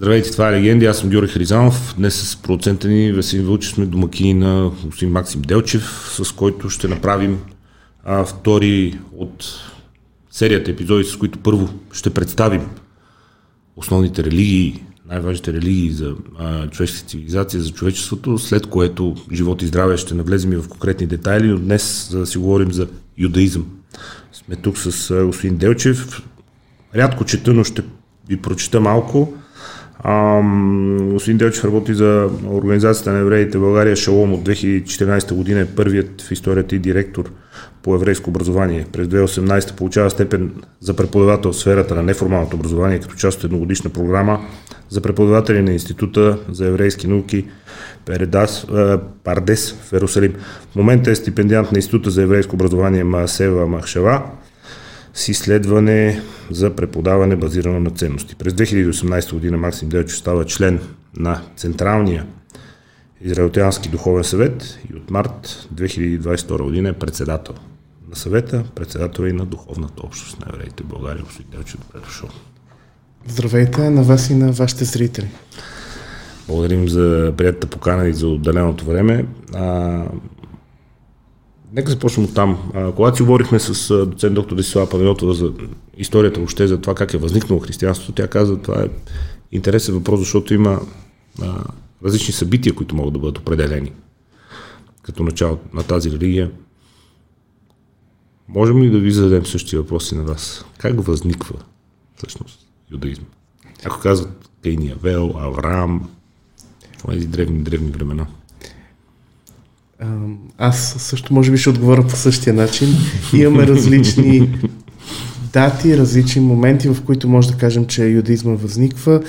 Здравейте, това е Легенди, аз съм Георги Харизанов. Днес с продуцента ни Весен Вълчев сме домакини на господин Максим Делчев, с който ще направим а, втори от серията епизоди, с които първо ще представим основните религии, най-важните религии за а, човешката цивилизация, за човечеството, след което живот и здраве ще навлезем и в конкретни детайли, но днес за да си говорим за юдаизъм. Сме тук с господин Делчев. Рядко чета, но ще ви прочита малко. Господин Делчев работи за Организацията на евреите в България Шалом от 2014 година е първият в историята и директор по еврейско образование. През 2018 получава степен за преподавател в сферата на неформалното образование като част от едногодишна програма за преподаватели на Института за еврейски науки Передас, Пардес в Ерусалим. В момента е стипендиант на Института за еврейско образование Маасева Махшава с изследване за преподаване базирано на ценности. През 2018 година Максим Делчев става член на Централния Израелтянски духовен съвет и от март 2022 година е председател на съвета, председател и на духовната общност на евреите в България. Господин Делчев, добре дошъл. Здравейте на вас и на вашите зрители. Благодарим за приятата покана и за отделеното време. А, нека започнем от там. А, когато си говорихме с доцент доктор Десислава Панайотова за историята въобще, за това как е възникнало християнството, тя каза, това е интересен въпрос, защото има а, различни събития, които могат да бъдат определени като начало на тази религия. Можем ли да ви зададем същия въпроси на вас? Как възниква всъщност юдаизма? Ако казват Кейния Вел, Авраам, тези древни, древни времена. Аз също може би ще отговоря по същия начин. Имаме различни дати, различни моменти, в които може да кажем, че юдаизма възниква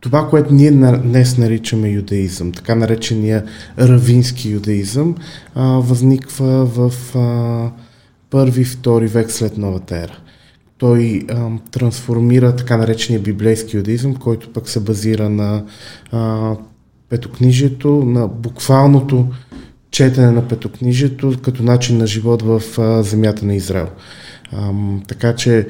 това, което ние днес наричаме юдаизъм, така наречения равински юдаизъм, възниква в първи, втори век след новата ера. Той а, трансформира така наречения библейски юдаизъм, който пък се базира на а, петокнижието, на буквалното четене на петокнижието като начин на живот в а, земята на Израел. А, така че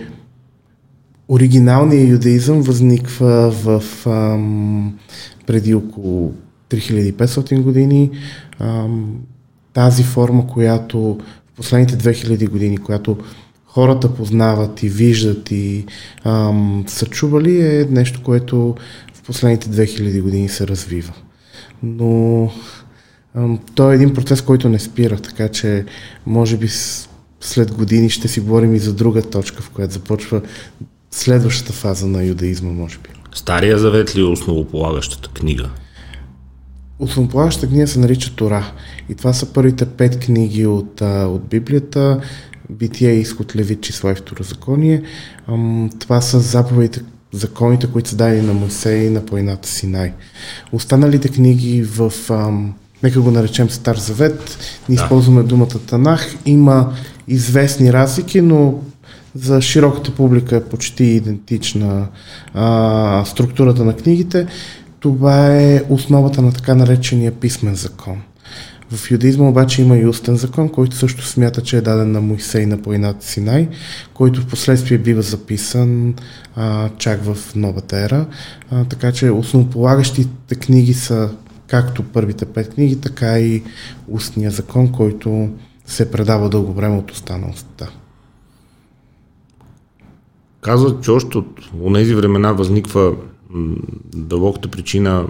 оригиналният юдаизъм възниква в ам, преди около 3500 години. Ам, тази форма, която в последните 2000 години, която хората познават и виждат и ам, са чували, е нещо, което в последните 2000 години се развива. Но ам, то е един процес, който не спира, така че може би след години ще си говорим и за друга точка, в която започва следващата фаза на юдаизма, може би. Стария завет ли е основополагащата книга? Основополагащата книга се нарича Тора. И това са първите пет книги от, от Библията. Битие, изход, левит, числа и второзаконие. Това са заповедите, законите, които са дадени на Моисей на планината Синай. Останалите книги в, ам, нека го наречем Стар Завет, не да. използваме думата Танах, има известни разлики, но за широката публика е почти идентична а, структурата на книгите. Това е основата на така наречения писмен закон. В юдаизма обаче има и устен закон, който също смята, че е даден на Моисей на планината Синай, който в последствие бива записан а, чак в новата ера. А, така че основополагащите книги са както първите пет книги, така и устния закон, който се предава дълго време от останалостта. Казват, че още от тези времена възниква дълбоката причина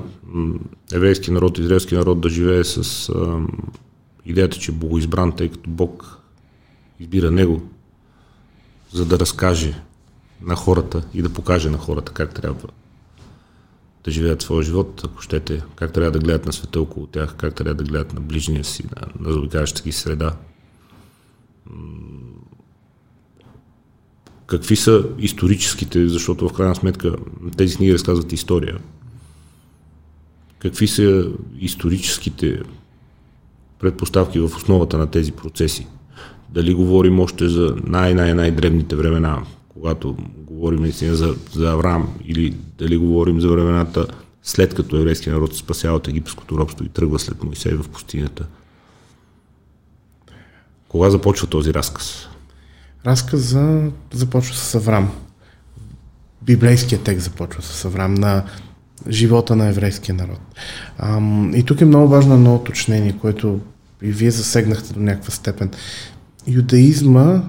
еврейски народ, израелски народ да живее с а, идеята, че е богоизбран, тъй като Бог избира него, за да разкаже на хората и да покаже на хората как трябва да живеят своя живот, ако щете, как трябва да гледат на света около тях, как трябва да гледат на ближния си, на, на заобикалящата ги среда какви са историческите, защото в крайна сметка тези книги разказват история. Какви са историческите предпоставки в основата на тези процеси? Дали говорим още за най-най-най-древните времена, когато говорим наистина за, за Авраам, или дали говорим за времената след като еврейския народ се спасява от египетското робство и тръгва след Моисей в пустинята. Кога започва този разказ? Разказа започва с Аврам. библейския текст започва с Авраам, на живота на еврейския народ. Ам, и тук е много важно едно уточнение, което и вие засегнахте до някаква степен. Юдаизма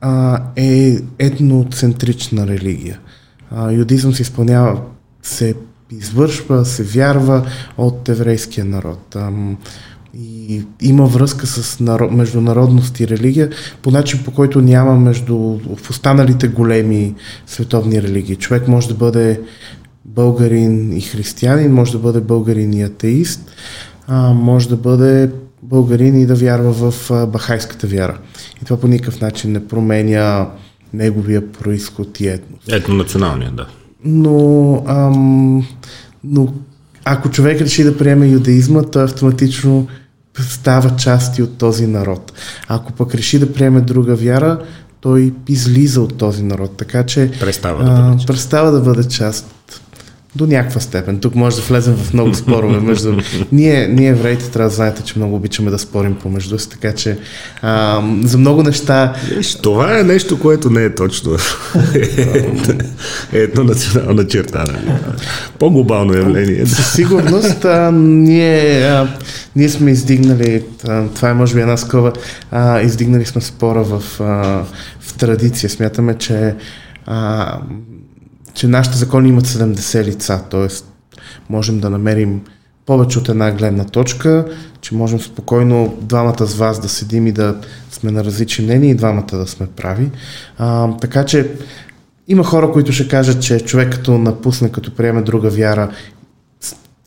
а, е етноцентрична религия. А, юдизъм се изпълнява, се извършва, се вярва от еврейския народ. Ам, и има връзка с народ, международност и религия по начин по който няма между в останалите големи световни религии. Човек може да бъде българин и християнин, може да бъде българин и атеист, а, може да бъде българин и да вярва в бахайската вяра. И това по никакъв начин не променя неговия происход и етнос. Етнонационалния, да. Но, ам, но ако човек реши да приеме юдаизма, той автоматично става части от този народ. Ако пък реши да приеме друга вяра, той излиза от този народ. Така че престава да бъде част. Престава да бъде част до някаква степен. Тук може да влезем в много спорове между... ние, ние евреите трябва да знаете, че много обичаме да спорим помежду си, така че а, за много неща... Това е нещо, което не е точно. е едно национална черта. По-глобално явление. Със сигурност а, ние, а, ние сме издигнали, а, това е може би една скова, а, издигнали сме спора в, а, в традиция. Смятаме, че а, че нашите закони имат 70 лица, т.е. можем да намерим повече от една гледна точка, че можем спокойно двамата с вас да седим и да сме на различни мнения и двамата да сме прави. А, така че има хора, които ще кажат, че човек като напусне, като приеме друга вяра,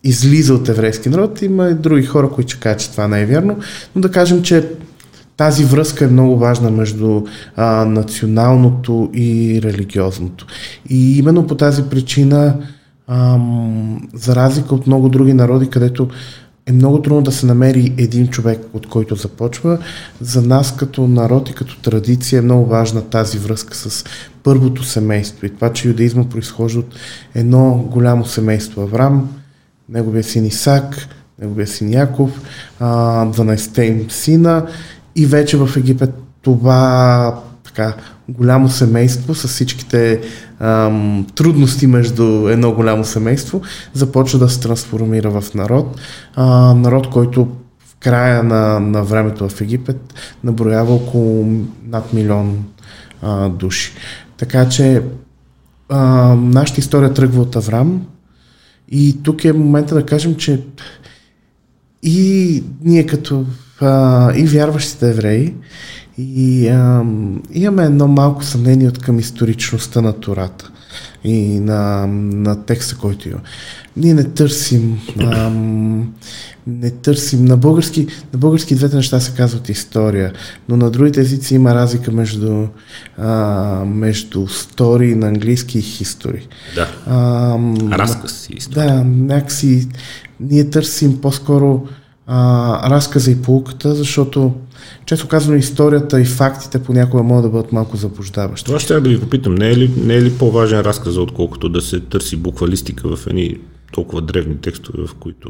излиза от еврейски народ. Има и други хора, които ще кажат, че това не е вярно. Но да кажем, че тази връзка е много важна между а, националното и религиозното. И именно по тази причина, ам, за разлика от много други народи, където е много трудно да се намери един човек, от който започва. За нас като народ и като традиция е много важна тази връзка с първото семейство. И това, че юдаизма произхожда от едно голямо семейство. Аврам, неговия син Исак, неговия син Яков, 12-те им сина и вече в Египет това така голямо семейство с всичките ам, трудности между едно голямо семейство започва да се трансформира в народ. А, народ, който в края на, на времето в Египет наброява около над милион а, души. Така че а, нашата история тръгва от Аврам и тук е момента да кажем, че и ние като а, и вярващите евреи. И а, имаме едно малко съмнение от към историчността на Тората и на, на текста, който има. Ние не търсим, а, не търсим, на български, на български двете неща се казват история, но на другите езици има разлика между, а, между story на английски и history. Да, а, разказ и история. Да, някакси ние търсим по-скоро а, разказа и полуката, защото често казвам историята и фактите понякога могат да бъдат малко заблуждаващи. Това ще да ви попитам. Не е ли, не е ли по-важен разказ, отколкото да се търси буквалистика в едни толкова древни текстове, в които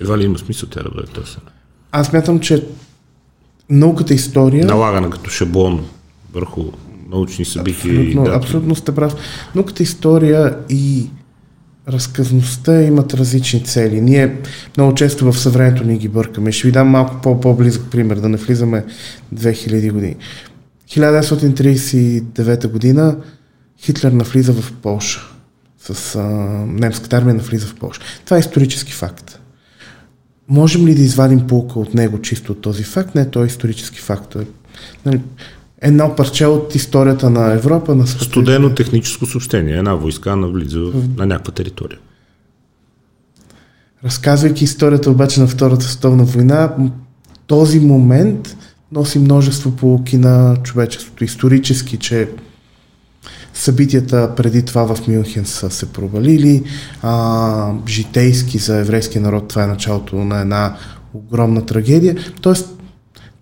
едва ли има смисъл тя да бъде търсена? Аз мятам, че науката история... Налагана като шаблон върху научни събития. Абсолютно, и абсолютно сте прав. Науката история и разказността имат различни цели. Ние много често в съвремето ни ги бъркаме. Ще ви дам малко по-близък пример, да не влизаме 2000 години. 1939 година Хитлер навлиза в Польша. С а, немската армия навлиза в Польша. Това е исторически факт. Можем ли да извадим полка от него чисто от този факт? Не, той е исторически факт. Нали, едно парче от историята на Европа. На света. Студено техническо съобщение. Една войска навлиза на някаква територия. Разказвайки историята обаче на Втората световна война, този момент носи множество полуки на човечеството. Исторически, че събитията преди това в Мюнхен са се провалили, а, житейски за еврейския народ това е началото на една огромна трагедия. Тоест,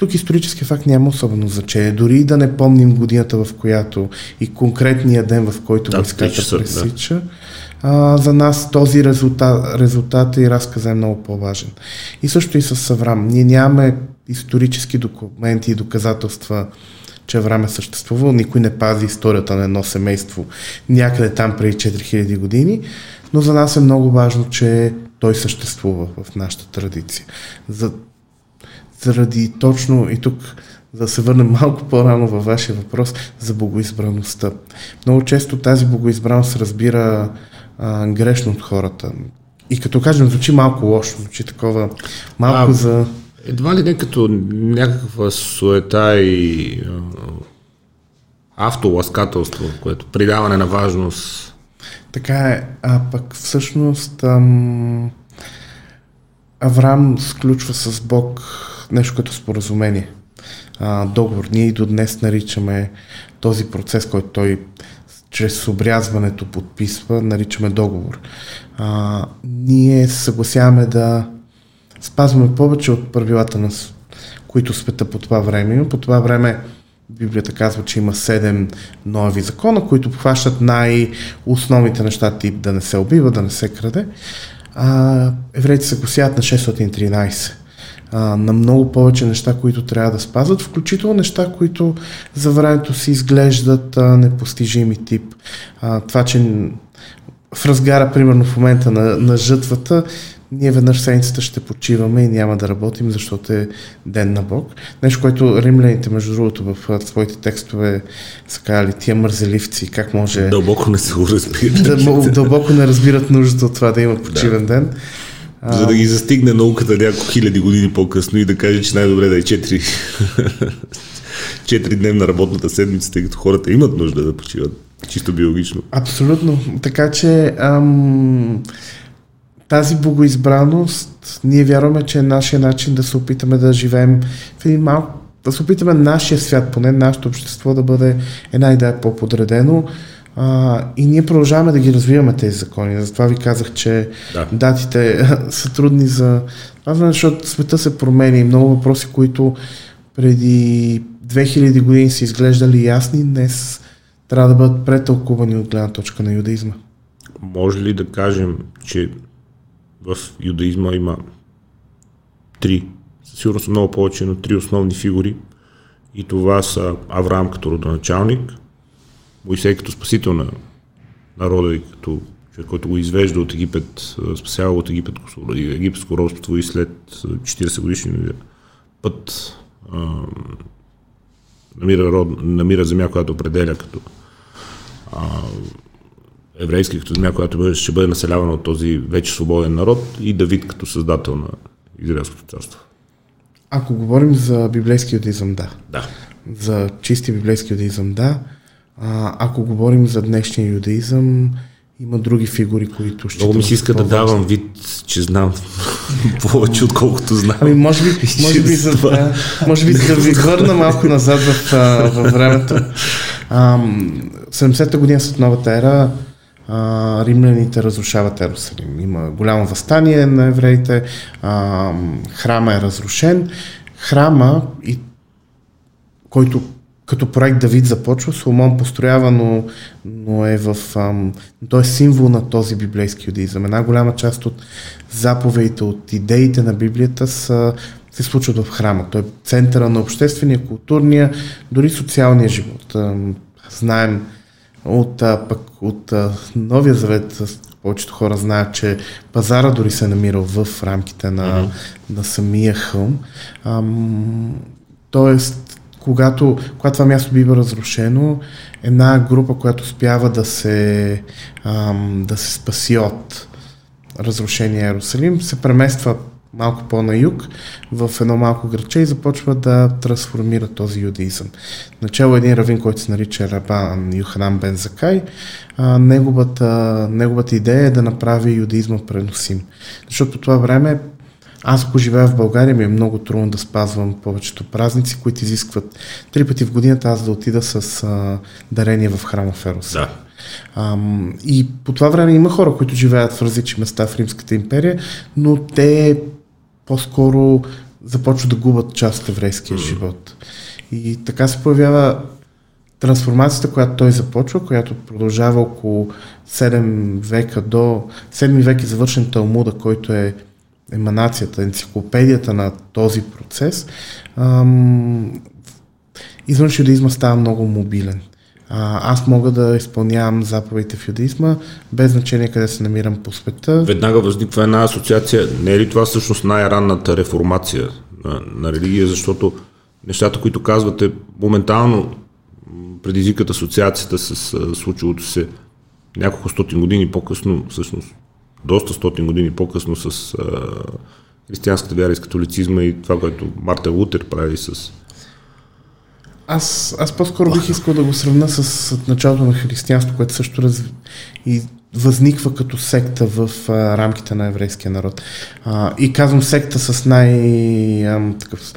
тук исторически факт няма особено значение. Дори да не помним годината, в която и конкретния ден, в който да, войската пресича, да. а, за нас този резултат, резултат и разказа е много по-важен. И също и с Аврам. Ние нямаме исторически документи и доказателства, че Авраам е съществувал. Никой не пази историята на едно семейство някъде там преди 4000 години, но за нас е много важно, че той съществува в нашата традиция. За, заради точно и тук да се върнем малко по-рано във вашия въпрос за богоизбраността. Много често тази богоизбраност разбира а, грешно от хората. И като кажем, звучи малко лошо, звучи такова малко а, за... Едва ли не като някаква суета и а, автоласкателство, което придаване на важност. Така е, а пък всъщност ам, Авраам сключва с Бог нещо като споразумение а, договор. Ние и до днес наричаме този процес, който той чрез обрязването подписва, наричаме договор. А, ние съгласяваме да спазваме повече от правилата, на, които света по това време. По това време Библията казва, че има седем нови закона, които обхващат най-основните неща, тип да не се убива, да не се краде. А, евреите се гласяват на 613 а, на много повече неща, които трябва да спазват, включително неща, които за времето си изглеждат а, непостижими тип. А, това, че в разгара, примерно в момента на, на жътвата, ние веднъж седмицата ще почиваме и няма да работим, защото е ден на Бог. Нещо, което римляните, между другото, в своите текстове са казали, тия мързеливци, как може... Дълбоко не се разбират. Дълбоко не разбират нуждата от това да има почивен да. ден. За да ги застигне науката няколко хиляди години по-късно и да каже, че най-добре да е 4 4 дневна работната седмица, тъй като хората имат нужда да почиват чисто биологично. Абсолютно. Така че ам, тази богоизбраност, ние вярваме, че е нашия начин да се опитаме да живеем в един малко да се опитаме нашия свят, поне нашето общество да бъде една идея по-подредено. А, и ние продължаваме да ги развиваме тези закони. Затова ви казах, че да. датите са трудни за това, защото света се променя и много въпроси, които преди 2000 години са изглеждали ясни, днес трябва да бъдат претълкувани от гледна точка на юдаизма. Може ли да кажем, че в юдаизма има три, сигурно са много повече, но три основни фигури и това са Авраам като родоначалник, Моисей като спасител на народа и като човек, който го извежда от Египет, спасява от Египет, египетско робство и след 40 годишни път а, намира, род, намира земя, която определя като а, еврейски, като земя, която бъде, ще бъде населявана от този вече свободен народ и Давид като създател на Израелското царство. Ако говорим за библейски юдизъм, да. Да. За чисти библейски юдизъм, да. А, ако говорим за днешния юдаизъм, има други фигури, които ще. Много ми се иска да давам вид, че знам повече, отколкото знам. Ами, може би, може би, за, да, може би да ви върна малко назад в, във времето. А, 70-та година след новата ера а, римляните разрушават Ерусалим. Има голямо възстание на евреите, а, храма е разрушен. Храма, и, който като проект Давид започва, Соломон построява, но, но е в... Ам, той е символ на този библейски юдизъм. Една голяма част от заповедите, от идеите на Библията са, се случват в храма. Той е центъра на обществения, културния, дори социалния живот. Ам, знаем от, а, пък, от а, Новия завет, повечето хора знаят, че пазара дори се е намирал в рамките на, mm-hmm. на самия хълм. Ам, тоест, когато, когато това място бива разрушено, една група, която успява да се, ам, да се спаси от разрушения Иерусалим, се премества малко по-на юг, в едно малко градче и започва да трансформира този юдаизъм. Начало е един равин, който се нарича Рабан Юханан Бен Закай. А, неговата, неговата идея е да направи юдаизма преносим. Защото по това време аз ако живея в България ми е много трудно да спазвам повечето празници, които изискват три пъти в годината аз да отида с а, дарение в храма Ферос. Да. А, и по това време има хора, които живеят в различни места в Римската империя, но те по-скоро започват да губят част от еврейския mm. живот. И така се появява трансформацията, която той започва, която продължава около 7 века до 7 век е завършен Талмуда, който е еманацията, енциклопедията на този процес, извън юдизма става много мобилен. А, аз мога да изпълнявам заповедите в юдизма, без значение къде се намирам по света. Веднага възниква една асоциация. Не е ли това всъщност най-ранната реформация на, на религия, защото нещата, които казвате, моментално предизвикат асоциацията с случилото се няколко стотин години по-късно, всъщност доста стотин години по-късно с а, християнската вяра и с католицизма и това, което Мартин Лутер прави с аз, аз по-скоро бих искал да го сравна с, с началото на християнство, което също раз... и възниква като секта в а, рамките на еврейския народ. А, и казвам секта с най- а, такъв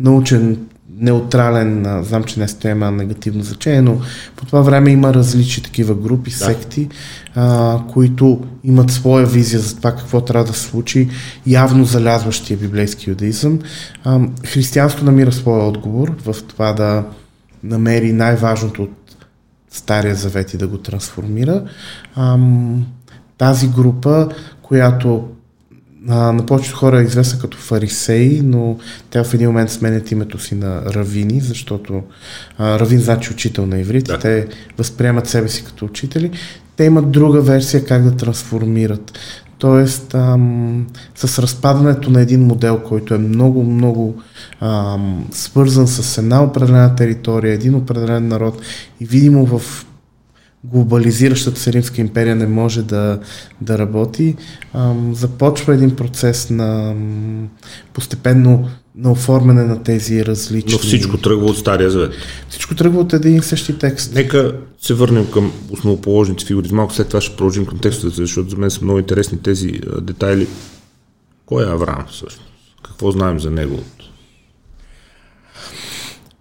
научен неутрален, знам, че не сте има негативно значение, но по това време има различни такива групи, да. секти, а, които имат своя визия за това какво трябва да се случи, явно залязващия библейски юдаизъм. А, християнство намира своя отговор в това да намери най-важното от Стария завет и да го трансформира. А, тази група, която а, на повечето хора е известна като фарисеи, но те в един момент сменят името си на равини, защото а, равин значи учител на иврит, да. те възприемат себе си като учители. Те имат друга версия как да трансформират. Тоест, ам, с разпадането на един модел, който е много, много ам, свързан с една определена територия, един определен народ и видимо в глобализиращата се Римска империя не може да, да работи, ам, започва един процес на ам, постепенно на оформяне на тези различни... Но всичко тръгва от Стария Завет. Всичко тръгва от един и същи текст. Нека се върнем към основоположните фигури. Малко след това ще продължим към текстовете, защото за мен са много интересни тези а, детайли. Кой е Авраам всъщност? Какво знаем за него?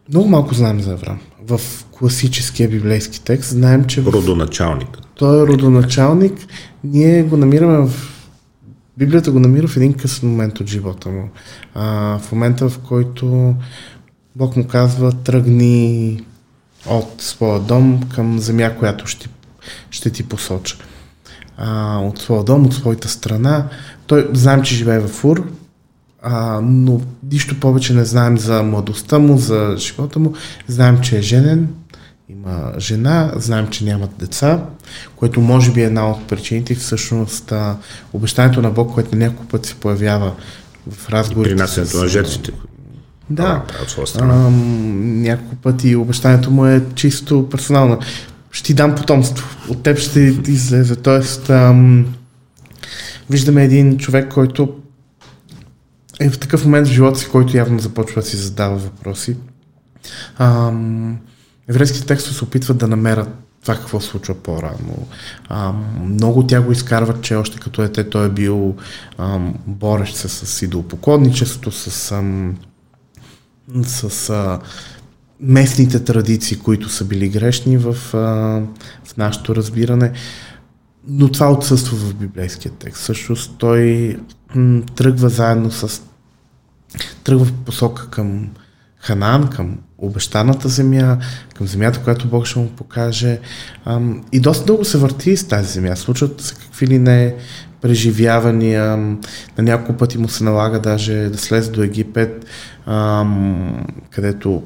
Много малко знаем за Авраам. В класическия библейски текст знаем, че... Родоначалник. Той е родоначалник. Ние го намираме в... Библията го намира в един късен момент от живота му. А, в момента, в който Бог му казва, тръгни от своя дом към земя, която ще, ще ти посоча. А, от своя дом, от своята страна. Той знаем, че живее в Ур, а, но нищо повече не знаем за младостта му, за живота му. Знаем, че е женен, има жена, знаем, че нямат деца, което може би е една от причините. Всъщност, а, обещанието на Бог, което няколко пъти се появява в разговори. Принасянето на жертвите. Да, а, няколко пъти обещанието му е чисто персонално. Ще ти дам потомство, от теб ще излезе. Тоест, ам, виждаме един човек, който е в такъв момент в живота си, който явно започва да си задава въпроси. Ам, еврейските текстове се опитват да намерят това какво случва по-рано. Ам, много тя го изкарват, че още като дете той е бил борещ се с идолопоклонничеството, с, ам, с а, местните традиции, които са били грешни в, а, в нашето разбиране. Но това отсъства в библейския текст. Също той м- тръгва заедно с тръгва в посока към Ханан, към обещаната земя, към земята, която Бог ще му покаже. И доста дълго се върти с тази земя. Случват се какви ли не преживявания. На няколко пъти му се налага даже да слезе до Египет, където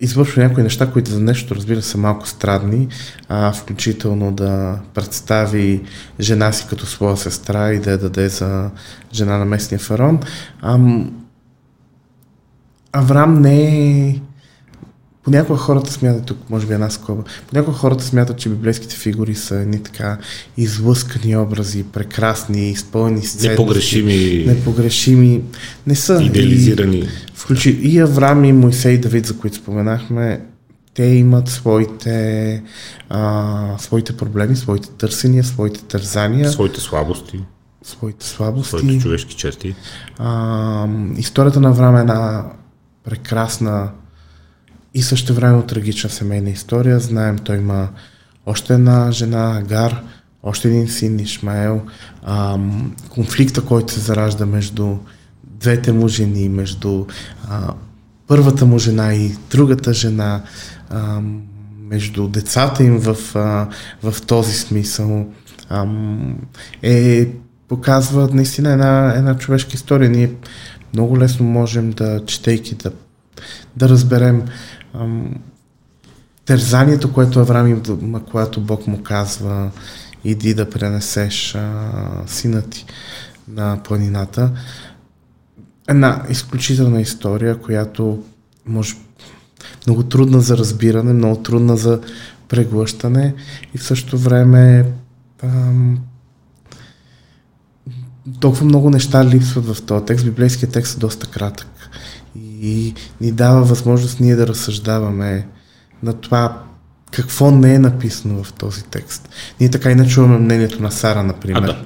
извършва някои неща, които за нещо, разбира се, малко страдни, а, включително да представи жена си като своя сестра и да я даде за жена на местния фарон. Авраам не е... Понякога хората смятат, тук може би една скоба, понякога хората смятат, че библейските фигури са едни така излъскани образи, прекрасни, изпълнени с Непогрешими. Непогрешими. Не са. Идеализирани. И, включи и Авраам и Моисей и Давид, за които споменахме, те имат своите, а, своите проблеми, своите търсения, своите тързания. Своите слабости. Своите слабости. Своите човешки черти. А, историята на Авраам е една прекрасна и също време трагична семейна история. Знаем, той има още една жена, Агар, още един син, Ишмаел. Ам, конфликта, който се заражда между двете му жени, между а, първата му жена и другата жена, а, между децата им в, а, в този смисъл, а, е, показва наистина една, една човешка история. Ние много лесно можем да, четейки, да да разберем ам, тързанието, което Авраам има, когато Бог му казва иди да пренесеш а, сина ти на планината. Една изключителна история, която може много трудна за разбиране, много трудна за преглъщане и в същото време ам, толкова много неща липсват в този текст. Библейският текст е доста кратък и ни дава възможност ние да разсъждаваме на това какво не е написано в този текст. Ние така и не чуваме мнението на Сара, например. А, да.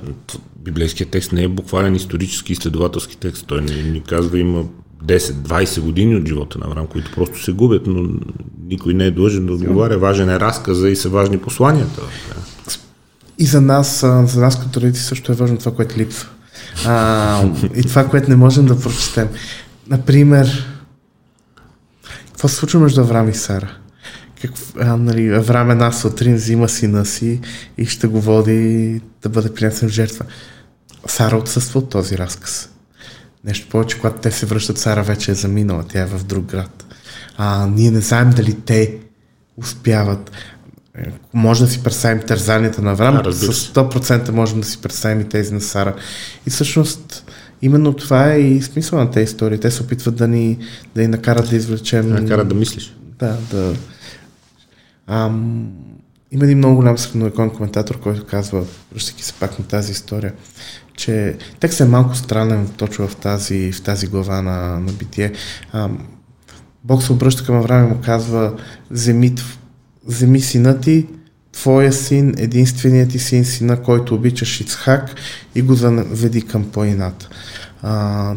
Библейският текст не е буквален исторически изследователски текст. Той ни, ни казва, има 10-20 години от живота на Авраам, които просто се губят, но никой не е длъжен да отговаря. Важен е разказа и са важни посланията. И за нас, за нас като родители също е важно това, което липсва. А, и това, което не можем да прочетем. Например, какво се случва между Авраам и Сара? Как, а, нали, Авраам една сутрин взима сина си и ще го води да бъде принесен в жертва. Сара отсъства от този разказ. Нещо повече, когато те се връщат, Сара вече е заминала, тя е в друг град. А, ние не знаем дали те успяват. Е, може да си представим тързанията на Авраам, да, с 100% можем да си представим и тези на Сара. И всъщност, именно това е и смисъл на тези истории. Те се опитват да ни, да ни накарат да извлечем... Да накарат да мислиш. Да, да. Ам, има един много голям средновековен коментатор, който казва, връщайки се пак на тази история, че текстът е малко странен точно в тази, в тази глава на, на битие. Ам, Бог се обръща към Авраам и му казва, вземи, вземи сина ти, твоя син, единственият ти син, сина, който обичаш Ицхак и го заведи към планината.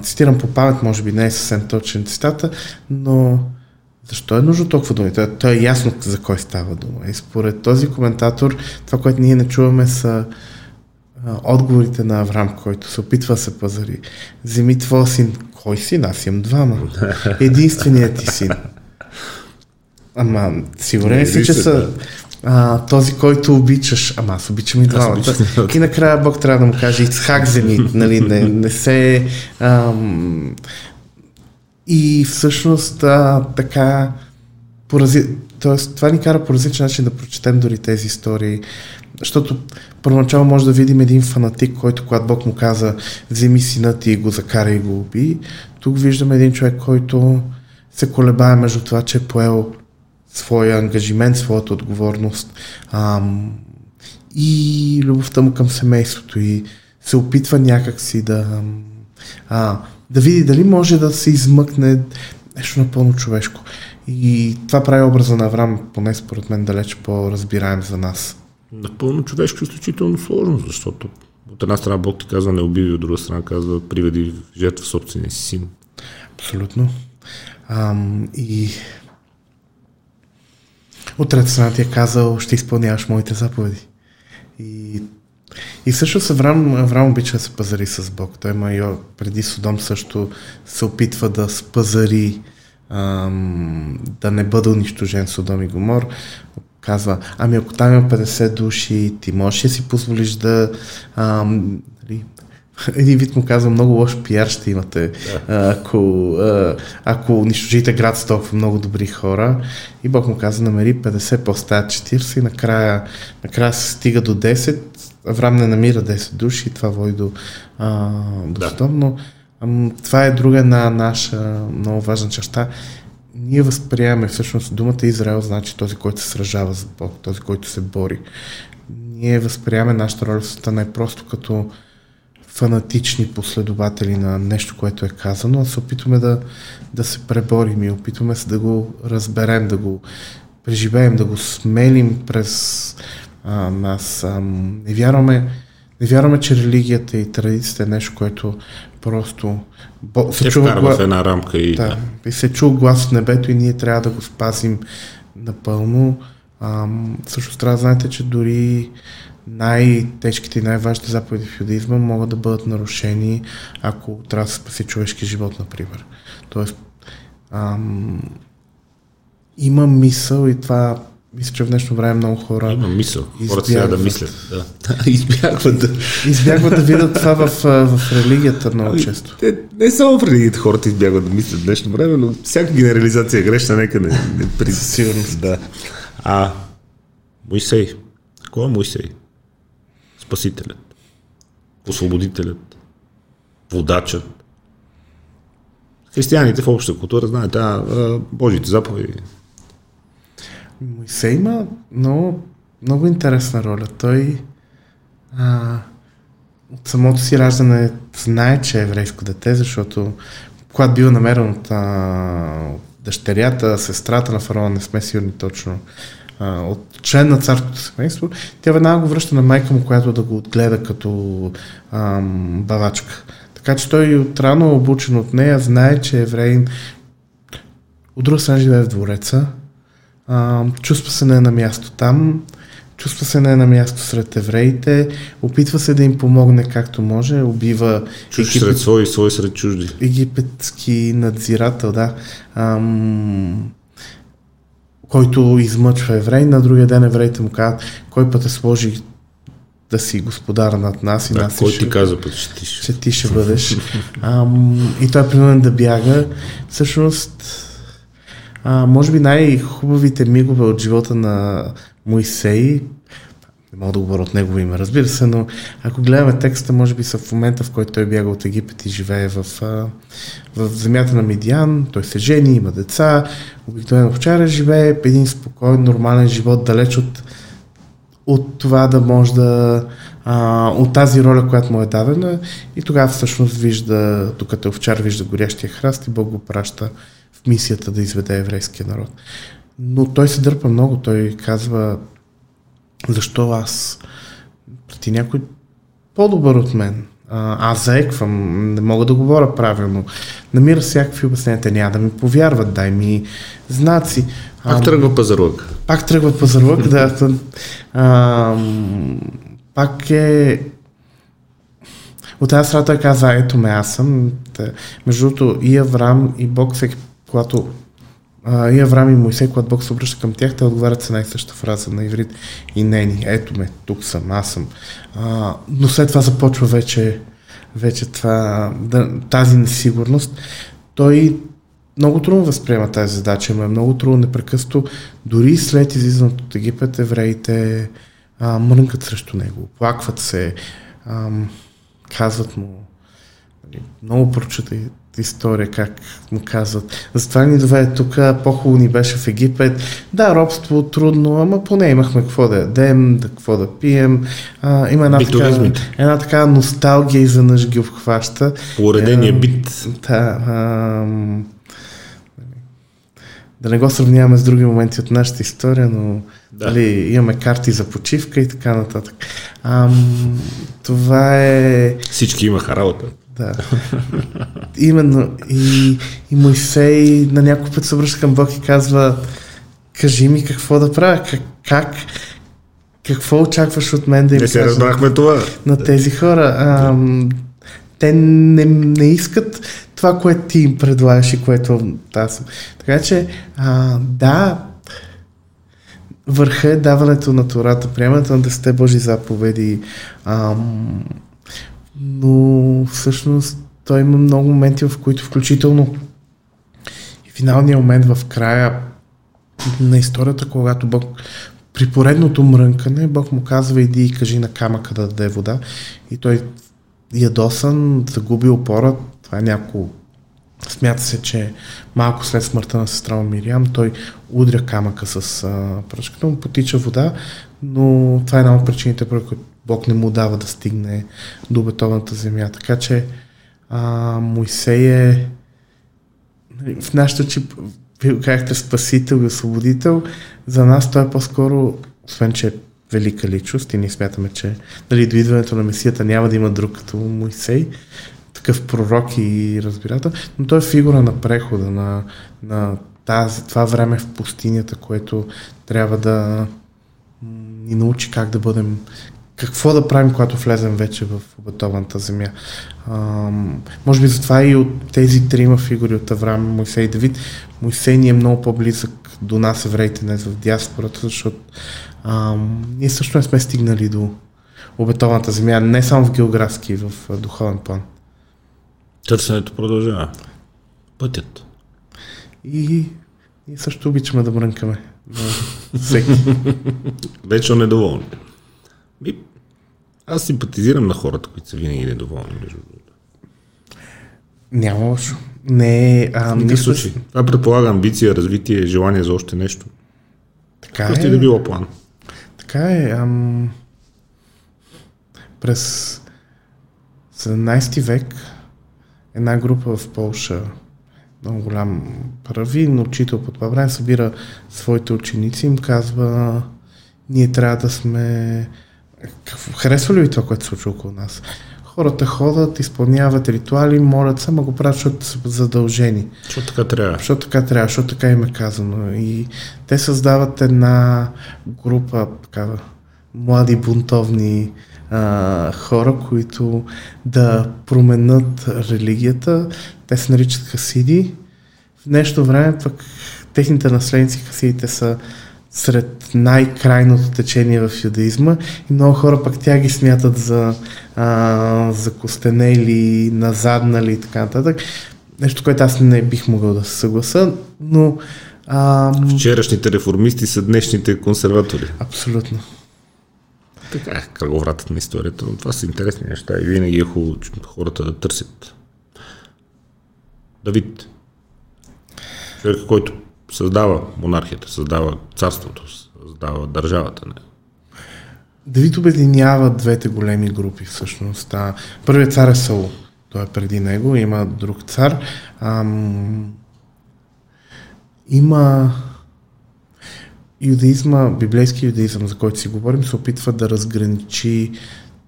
цитирам по памет, може би не е съвсем точен цитата, но защо е нужно толкова думи? То, то е ясно за кой става дума. И според този коментатор, това, което ние не чуваме са а, отговорите на Авраам, който се опитва да се пазари. Вземи твоя син. Кой син? Аз имам двама. Единственият ти син. Ама, сигурен си, че са а, този, който обичаш. Ама аз обичам и двамата. И накрая Бог трябва да му каже Ицхак земи, нали, не, не се... Ам, и всъщност а, така порази... Тоест, това ни кара по различен начин да прочетем дори тези истории. Защото първоначално може да видим един фанатик, който когато Бог му каза вземи сина ти и го закара и го уби. Тук виждаме един човек, който се колебае между това, че е поел своя ангажимент, своята отговорност ам, и любовта му към семейството и се опитва някакси да а, да види дали може да се измъкне нещо напълно човешко. И това прави образа на Авраам, поне според мен, далеч по-разбираем за нас. Напълно човешко е изключително сложно, защото от една страна Бог ти казва не убиви, от друга страна казва приведи жертва собствения си син. Абсолютно. Ам, и от трета страна ти е казал, ще изпълняваш моите заповеди. И и също Авраам, Авраам обича да се пазари с Бог. Той майор преди Содом също се опитва да спазари ам, да не бъде унищожен Содом и Гомор. Казва, ами ако там има 50 души, ти можеш да си позволиш да ам, нали, един вид му казва, много лош пиар ще имате, да. ако, ако унищожите град с толкова много добри хора. И Бог му каза, намери 50, по-стават 40 и накрая, накрая се стига до 10 Авраам не намира 10 души и това води до, а, до да. Содом, но а, това е друга една наша много важна черта. Ние възприемаме всъщност думата Израел, значи този, който се сражава за Бог, този, който се бори. Ние възприемаме нашата роля в света най-просто като фанатични последователи на нещо, което е казано, а се опитваме да, да се преборим и опитваме се да го разберем, да го преживеем, да го смелим през а, нас а, не вярваме, не вярваме, че религията и традицията е нещо, което просто бо, се чува гла... в една рамка и, да. и се чува глас в небето и ние трябва да го спазим напълно. А, също трябва да знаете, че дори най-тежките и най-важните заповеди в юдаизма могат да бъдат нарушени, ако трябва да се спаси човешки живот, например. Тоест, ам, има мисъл и това мисля, че в днешно време много хора. Има мисъл. Хората сега да мислят. Да. избягват да. Избягват да видят това в, в религията много ами, често. Те, не само в религията хората избягват да мислят в днешно време, но всяка генерализация е грешна, нека не, не при... Сигурност. Да. А, Моисей. Кой е Моисей? Спасителят. Освободителят. Водачът. Християните в общата култура знаят, а, Божите заповеди, Моисей има много, много интересна роля. Той а, от самото си раждане знае, че е еврейско дете, защото когато бил намерен от а, дъщерята, сестрата на фараона, не сме сигурни точно, а, от член на царското семейство, тя веднага го връща на майка му, която да го отгледа като а, бавачка. Така че той от рано обучен от нея знае, че е евреин. От друга страна живее в двореца, а, чувства се не е на място там, чувства се не е на място сред евреите, опитва се да им помогне както може, убива... Чужди египет... сред свои, свои сред чужди. Египетски надзирател, да. Ам, който измъчва еврей, на другия ден евреите му казват, кой път е сложи да си господар над нас и да, нас кой ще, ти казва път, че ти ще, че ти ще бъдеш. Ам, и той е принуден да бяга. Всъщност, а, може би най-хубавите мигове от живота на Моисей, не мога да говоря от негово име, разбира се, но ако гледаме текста, може би са в момента, в който той бяга от Египет и живее в, в земята на Медиан, той се жени, има деца, обикновено вчера живее един спокоен, нормален живот, далеч от, от това да може да а, от тази роля, която му е дадена. И тогава всъщност вижда, докато овчар вижда горящия храст и Бог го праща в мисията да изведе еврейския народ. Но той се дърпа много, той казва защо аз преди някой по-добър от мен. А, аз заеквам, не мога да говоря правилно. Намира всякакви обяснения, те няма да ми повярват, дай ми знаци. Пак тръгва пазарлък. Пак тръгва пазарлък, да. А, пак е от тази страна той каза, ето ме, аз съм. Между другото, и Авраам, и Бог всеки когато а, и Авраам и Моисей, когато Бог се обръща към тях, те отговарят с най-съща фраза на иврит и нени, ето ме, тук съм, аз съм. А, но след това започва вече, вече това, да, тази несигурност. Той много трудно възприема тази задача, но е много трудно непрекъснато. Дори след излизането от Египет, евреите а, мрънкат срещу него, плакват се, а, казват му, нали, много прочитай история, как му казват. Затова ни доведе тук, по-хубаво ни беше в Египет. Да, робство трудно, ама поне имахме какво да ядем, да какво да пием. А, има една така, една така носталгия и занъж ги обхваща. Уредения бит. Да, а, да не го сравняваме с други моменти от нашата история, но да. дали, имаме карти за почивка и така нататък. Ам, това е... Всички имаха работа. Да. Именно. И, и Моисей на някой път се обръща към Бог и казва, кажи ми какво да правя, как, как какво очакваш от мен да им Не се разбрахме това. На тези хора. А, те не, не искат това, което ти им предлагаш и което аз съм. Така че, а, да, върха е даването на Тората, приемането на 10 Божи заповеди, ам, но всъщност той има много моменти, в които включително и финалният момент в края на историята, когато Бог при поредното мрънкане, Бог му казва иди и кажи на камъка да даде вода. И той ядосан, загуби опора, това е няколко Смята се, че малко след смъртта на сестра Мириам, той удря камъка с а, пръчката, му потича вода, но това е една от причините, Бог не му дава да стигне до обетованата земя. Така че а, Моисей е нали, в нашата че вие спасител и освободител, за нас той е по-скоро, освен че е велика личност и ние смятаме, че нали, до идването на Месията няма да има друг като Моисей, такъв пророк и разбирател, но той е фигура на прехода, на, на тази, това време в пустинята, което трябва да ни научи как да бъдем, какво да правим, когато влезем вече в обетованата земя. А, може би затова и от тези трима фигури от Авраам, Моисей и Давид, Моисей ни е много по-близък до нас евреите днес в диаспората, защото а, ние също не сме стигнали до обетованата земя, не само в географски, в духовен план. Търсенето продължава. Пътят. И ние също обичаме да брънкаме. Всеки. Вечно недоволни. Аз симпатизирам на хората, които са винаги недоволни, между другото. Няма лошо. Не е... В никакъв случай. Това предполага амбиция, развитие, желание за още нещо. Така е. е. да било план. Така е. Ам... През 17 век една група в Полша, много голям правин, учител по това време, събира своите ученици и им казва ние трябва да сме... Харесва ли ви това, което се случва около нас? Хората ходят, изпълняват ритуали, молят се, ама го правят, защото са задължени. Защото така трябва. Защото така трябва, защото така им е казано. И те създават една група такава млади бунтовни а, хора, които да променят религията. Те се наричат хасиди. В днешно време пък техните наследници хасидите са сред най-крайното течение в юдаизма и много хора пък тя ги смятат за, а, за костенели, назаднали и така нататък. Нещо, което аз не бих могъл да се съгласа, но а, Вчерашните реформисти са днешните консерватори. абсолютно. Така е кръговратът на историята, но това са интересни неща и винаги е хубаво хората да търсят. Давид, човек, който създава монархията, създава царството, създава държавата. Не? Давид обединява двете големи групи всъщност. Първият цар е Саул. Той е преди него. Има друг цар. Ам... Има юдаизма, библейски юдаизъм, за който си говорим, се опитва да разграничи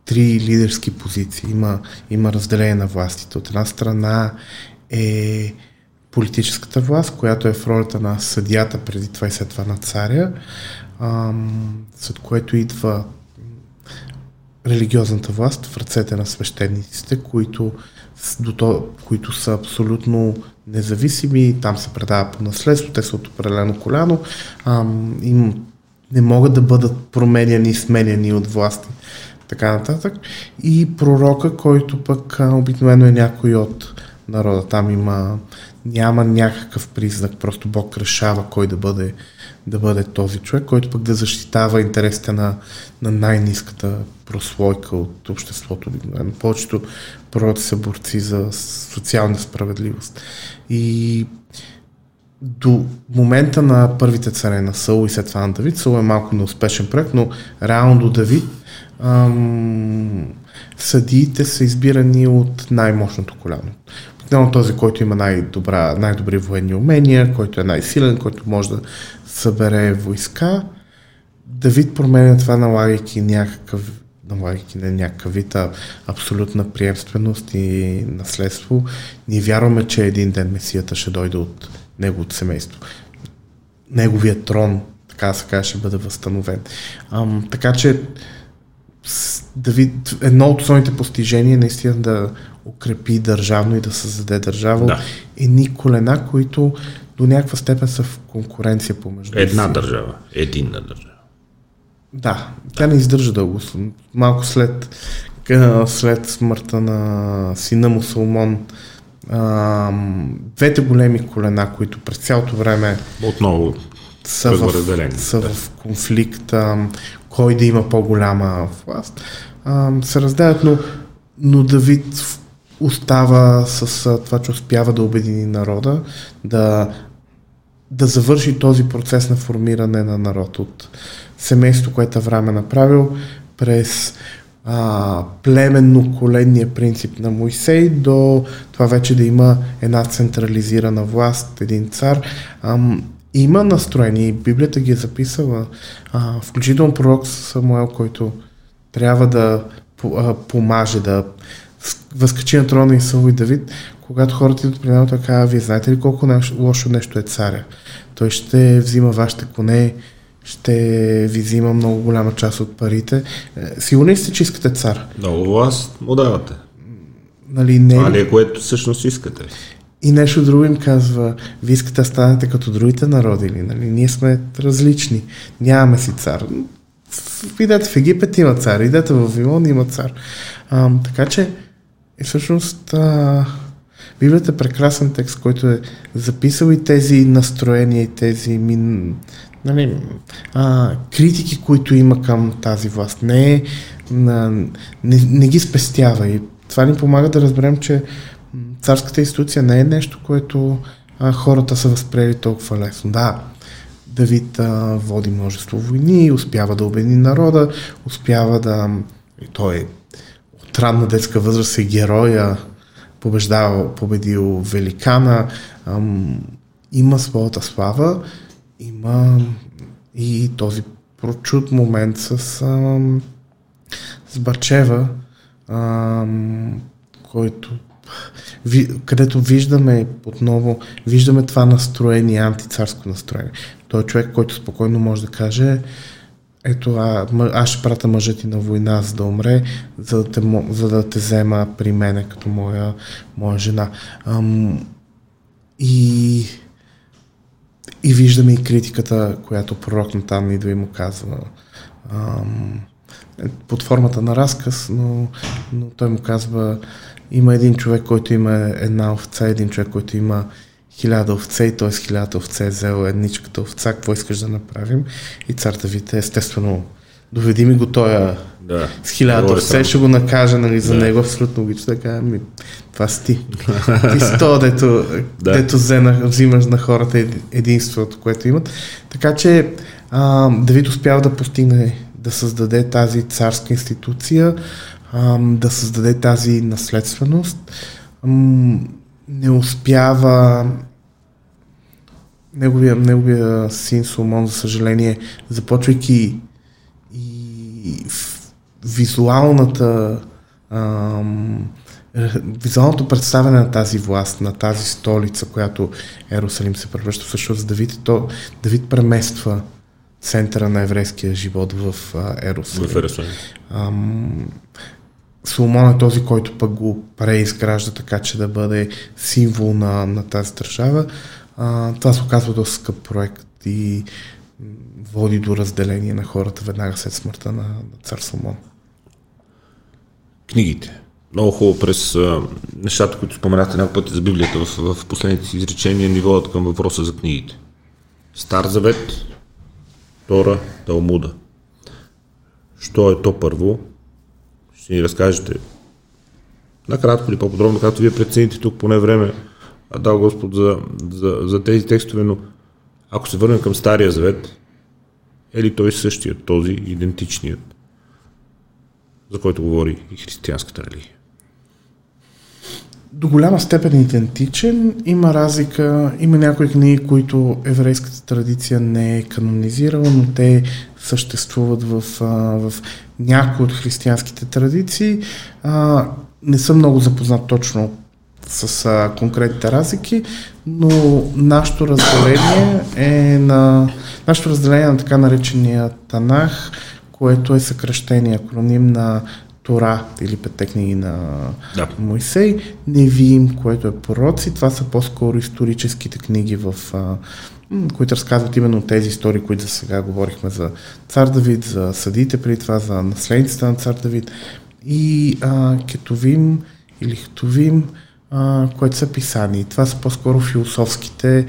три лидерски позиции. Има, има разделение на властите. От една страна е политическата власт, която е в ролята на съдията преди това и след това на царя, след което идва религиозната власт в ръцете на свещениците, които, до то, които са абсолютно независими, там се предава по наследство, те са от определено коляно, ам, им не могат да бъдат променяни и сменяни от власти, така нататък. И пророка, който пък обикновено е някой от народа. Там има, няма някакъв признак, просто Бог решава кой да бъде, да бъде този човек, който пък да защитава интересите на, на най-низката прослойка от обществото. обикновено. Повечето пророци са борци за социална справедливост. И до момента на първите царе на Саул и след това на Давид, Саул е малко неуспешен проект, но реално до Давид ам, съдиите са избирани от най-мощното коляно. Обикновено този, който има най-добра, най-добри военни умения, който е най-силен, който може да събере войска. Давид променя това, налагайки някакъв налагайки на някакъв вид абсолютна приемственост и наследство. Ние вярваме, че един ден Месията ще дойде от неговото семейство. Неговият трон, така се каже, ще бъде възстановен. Ам, така че Давид, едно от основните постижения е наистина да укрепи държавно и да създаде държава. Да. Едни колена, които до някаква степен са в конкуренция помежду Една си. държава. Единна държава. Да, тя не издържа дълго. Малко след, след смъртта на сина му Соломон, а, двете големи колена, които през цялото време Отново са, в, са да. в конфликт, кой да има по-голяма власт, се разделят, но, но Давид в- остава с това, че успява да обедини народа, да, да завърши този процес на формиране на народ от семейство, което Авраам е направил през а, племенно-коленния принцип на Моисей до това вече да има една централизирана власт, един цар. Ам, има настроение и Библията ги е записала, а, включително пророк Самуел, който трябва да помаже, да възкачи на трона и Саул и Давид, когато хората идват при него, той казва, вие знаете ли колко лошо нещо е царя? Той ще взима вашите коне, ще ви взима много голяма част от парите. Е, Сигурни сте, че искате цар? много власт му давате. Нали, не, Това ли е което всъщност искате? и нещо друго им казва, вие искате да станете като другите народи ли? Нали? Ние сме различни. Нямаме си цар. Идете в Египет има цар, идете в Вавилон има цар. А, така че, и всъщност, а, Библията е прекрасен текст, който е записал и тези настроения, и тези мин, нали, а, критики, които има към тази власт. Не, е, не, не ги спестява. И това ни помага да разберем, че царската институция не е нещо, което а, хората са възприели толкова лесно. Да, Давид а, води множество войни, успява да обедини народа, успява да... И той е от ранна детска възраст е героя, побеждава, победил великана, ам, има своята слава, има и този прочут момент с, ам, с Барчева, ам, който където виждаме отново, виждаме това настроение, антицарско настроение. Той е човек, който спокойно може да каже, ето, а, аз ще пратя мъжа ти на война, за да умре, за да те, за да те взема при мене като моя, моя жена. Ам, и, и виждаме и критиката, която пророк на там идва и му казва ам, под формата на разказ, но, но той му казва има един човек, който има една овца, един човек, който има хиляда овце и т.е. хилядата овце е взел едничката овца, какво искаш да направим? И цар Давид естествено доведи ми го тоя да. с хилядата овце, ще го накажа нали, за да. него, абсолютно логично да кажа, ми, това си ти. ти си то, дето, да. дето взена, взимаш на хората единството, което имат. Така че а, Давид успява да постигне да създаде тази царска институция, да създаде тази наследственост. Не успява неговия, неговия син Соломон, за съжаление, започвайки и визуалната ам, визуалното представяне на тази власт, на тази столица, която Ерусалим се превръща всъщност Давид, то Давид премества центъра на еврейския живот в Ерусалим. В Ерусалим. Соломон е този, който пък го преизгражда така, че да бъде символ на, на тази държава. А, това се оказва доста скъп проект и води до разделение на хората веднага след смъртта на, цар Соломон. Книгите. Много хубаво през а, нещата, които споменахте няколко пъти за Библията в, в последните си изречения ни водят към въпроса за книгите. Стар завет, Тора, Талмуда. Що е то първо? ще ни разкажете накратко или по-подробно, както вие прецените тук поне време, а дал Господ за, за, за тези текстове, но ако се върнем към Стария Завет, е ли той същият, този идентичният, за който говори и християнската религия? до голяма степен идентичен. Има разлика, има някои книги, които еврейската традиция не е канонизирала, но те съществуват в, в някои от християнските традиции. Не съм много запознат точно с а, конкретните разлики, но нашето разделение е на нашето разделение на така наречения Танах, което е съкръщение, акроним на Тора или петте книги на да. Моисей, Невим, което е пророци. Това са по-скоро историческите книги, в, а, които разказват именно тези истории, които за сега говорихме за цар Давид, за съдите преди това, за наследницата на цар Давид. И а, Кетовим или Хтовим, което са писани. Това са по-скоро философските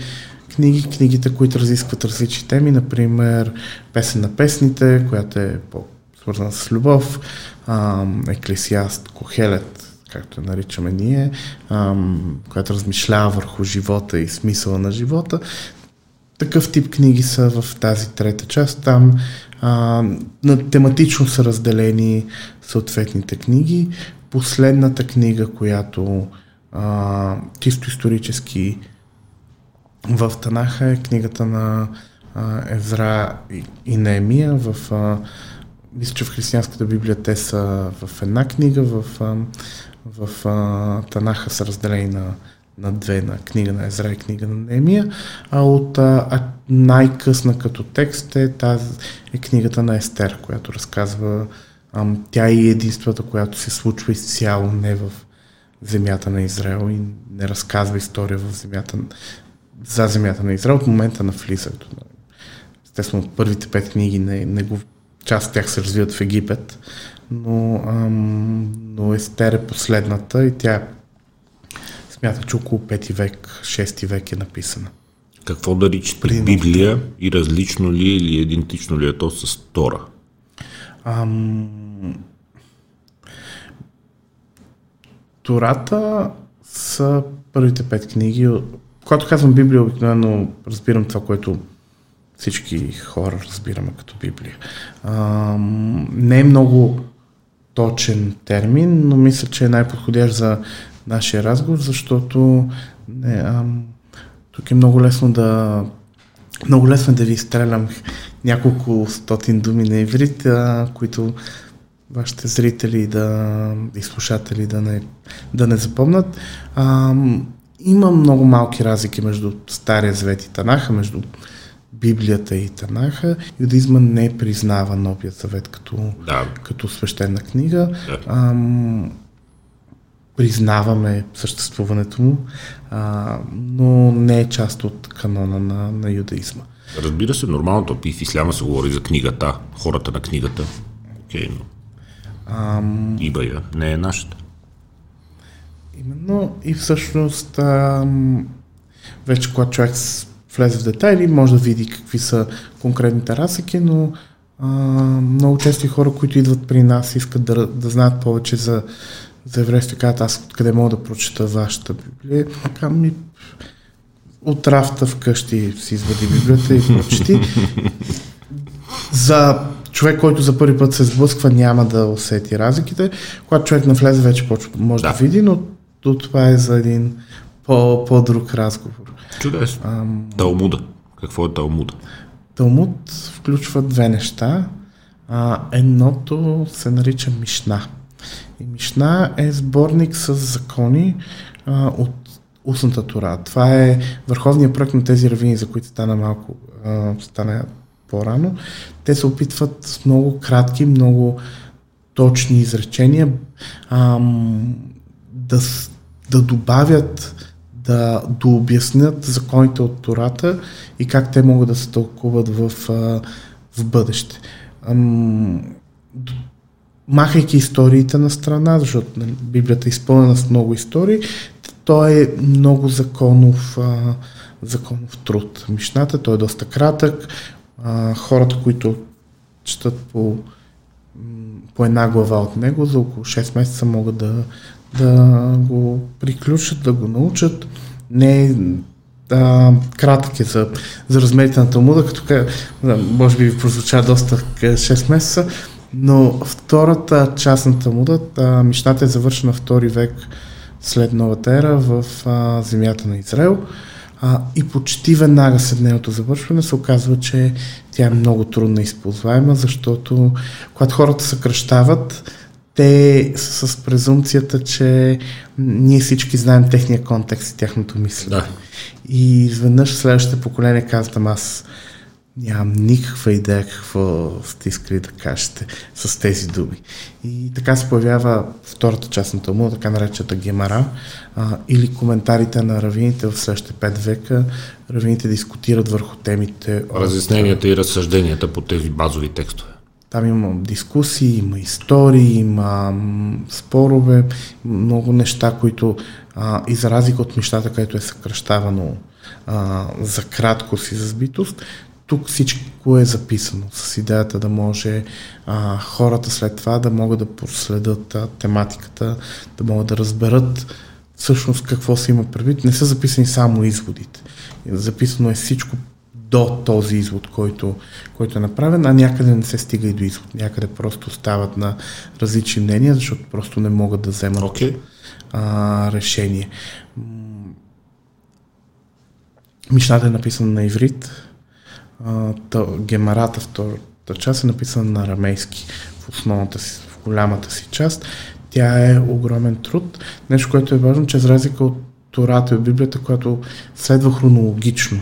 книги, книгите, които разискват различни теми, например Песен на песните, която е свързана с любов, Еклесиаст, Кохелет, както я наричаме ние, която размишлява върху живота и смисъла на живота. Такъв тип книги са в тази трета част. Там а, тематично са разделени съответните книги. Последната книга, която а, чисто исторически. В Танаха е книгата на а, Евра и, и Неемия. В а, мисля, че в християнската Библия те са в една книга, в, в, в Танаха са разделени на, на две, на книга на Езра и книга на Немия, а от а, най-късна като текст е, тази, е книгата на Естер, която разказва, а, тя е единствата, която се случва изцяло не в земята на Израел и не разказва история в земята, за земята на Израел от момента на влизането. Естествено, първите пет книги, не, не го, част от тях се развиват в Египет, но, ам, но Естер е последната и тя смята, че около 5 век, 6 век е написана. Какво да ричате Библия и различно ли е или идентично ли е то с Тора? Ам... Тората са първите пет книги. Когато казвам Библия, обикновено разбирам това, което всички хора разбираме като Библия. Ам... Не е много точен термин, но мисля, че е най-подходящ за нашия разговор, защото не, ам, тук е много лесно да много лесно е да ви изстрелям няколко стотин думи на иврит, а, които вашите зрители да, и слушатели да не, да не запомнат. А, има много малки разлики между Стария Завет и Танаха, между Библията и Танаха. Юдизма не признава Новия Завет като, да. като свещена книга. Да. А, признаваме съществуването му, а, но не е част от канона на, на юдаизма. Разбира се, нормалното и в исляма се говори за книгата, хората на книгата. Окей, но ам... Ибая не е нашата. Именно и всъщност ам, вече когато човек влезе в детайли, може да види какви са конкретните разлики, но а, много често хора, които идват при нас, искат да, да знаят повече за, за еврейство, казват аз къде мога да прочета вашата Библия. Така ми от рафта вкъщи си извади Библията и прочети. За човек, който за първи път се сблъсква, няма да усети разликите. Когато човек навлезе, вече може да. да види, но то това е за един по, по-друг разговор. Чудесно. Ам... Талмуда. Какво е Талмуда? Талмуд включва две неща. А, едното се нарича Мишна. И Мишна е сборник с закони а, от устната Тора. Това е върховният проект на тези равини, за които стана малко а, стана по-рано. Те се опитват с много кратки, много точни изречения а, да, да добавят, да дообяснят законите от Тората и как те могат да се тълкуват в, в бъдеще. Ам, махайки историите на страна, защото нали, Библията е изпълнена с много истории, той е много законов, а, законов труд. Мишната, той е доста кратък. А, хората, които четат по, по една глава от него, за около 6 месеца могат да, да го приключат, да го научат. Не е а, кратък е за, за размерите на Талмуда, като може би ви прозвуча доста 6 месеца, но втората част на Талмуда, Мишната е завършена втори век след новата ера в а, земята на Израел. А, и почти веднага след нейното завършване се оказва, че тя е много трудно използваема, защото когато хората съкръщават, те са с презумцията, че ние всички знаем техния контекст и тяхното мислене. Да. И изведнъж следващото поколение казват, аз Нямам никаква идея какво сте искали да кажете с тези думи. И така се появява втората част на Талмуда, така наречената Гемара, а, или коментарите на равините в следващите пет века. Равините дискутират върху темите. Разясненията от, и разсъжденията по тези базови текстове. Там има дискусии, има истории, има спорове, много неща, които а, и за разлика от нещата, където е съкръщавано а, за краткост и за сбитост, тук всичко е записано с идеята да може а, хората след това да могат да проследят а, тематиката, да могат да разберат всъщност какво се има предвид. Не са записани само изводите. Записано е всичко до този извод, който, който е направен, а някъде не се стига и до извод. Някъде просто стават на различни мнения, защото просто не могат да вземат okay. а, решение. Мишната е написана на иврит, гемарата, втората част е написана на арамейски в основната си, в голямата си част. Тя е огромен труд. Нещо, което е важно, че за разлика от Тората и Библията, която следва хронологично.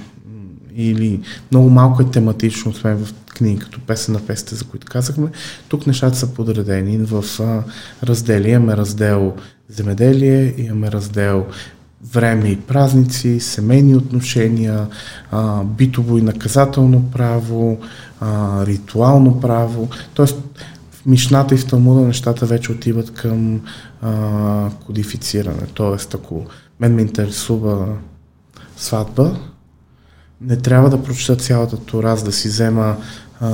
или много малко е тематично, освен в книги, като песен на песните, за които казахме. Тук нещата са подредени в а, раздели. Имаме раздел земеделие, имаме раздел време и празници, семейни отношения, а, битово и наказателно право, а, ритуално право. Тоест, в Мишната и в Талмуда нещата вече отиват към а, кодифициране. Тоест, ако мен ме интересува сватба, не трябва да прочета цялата Тора, за да си взема а,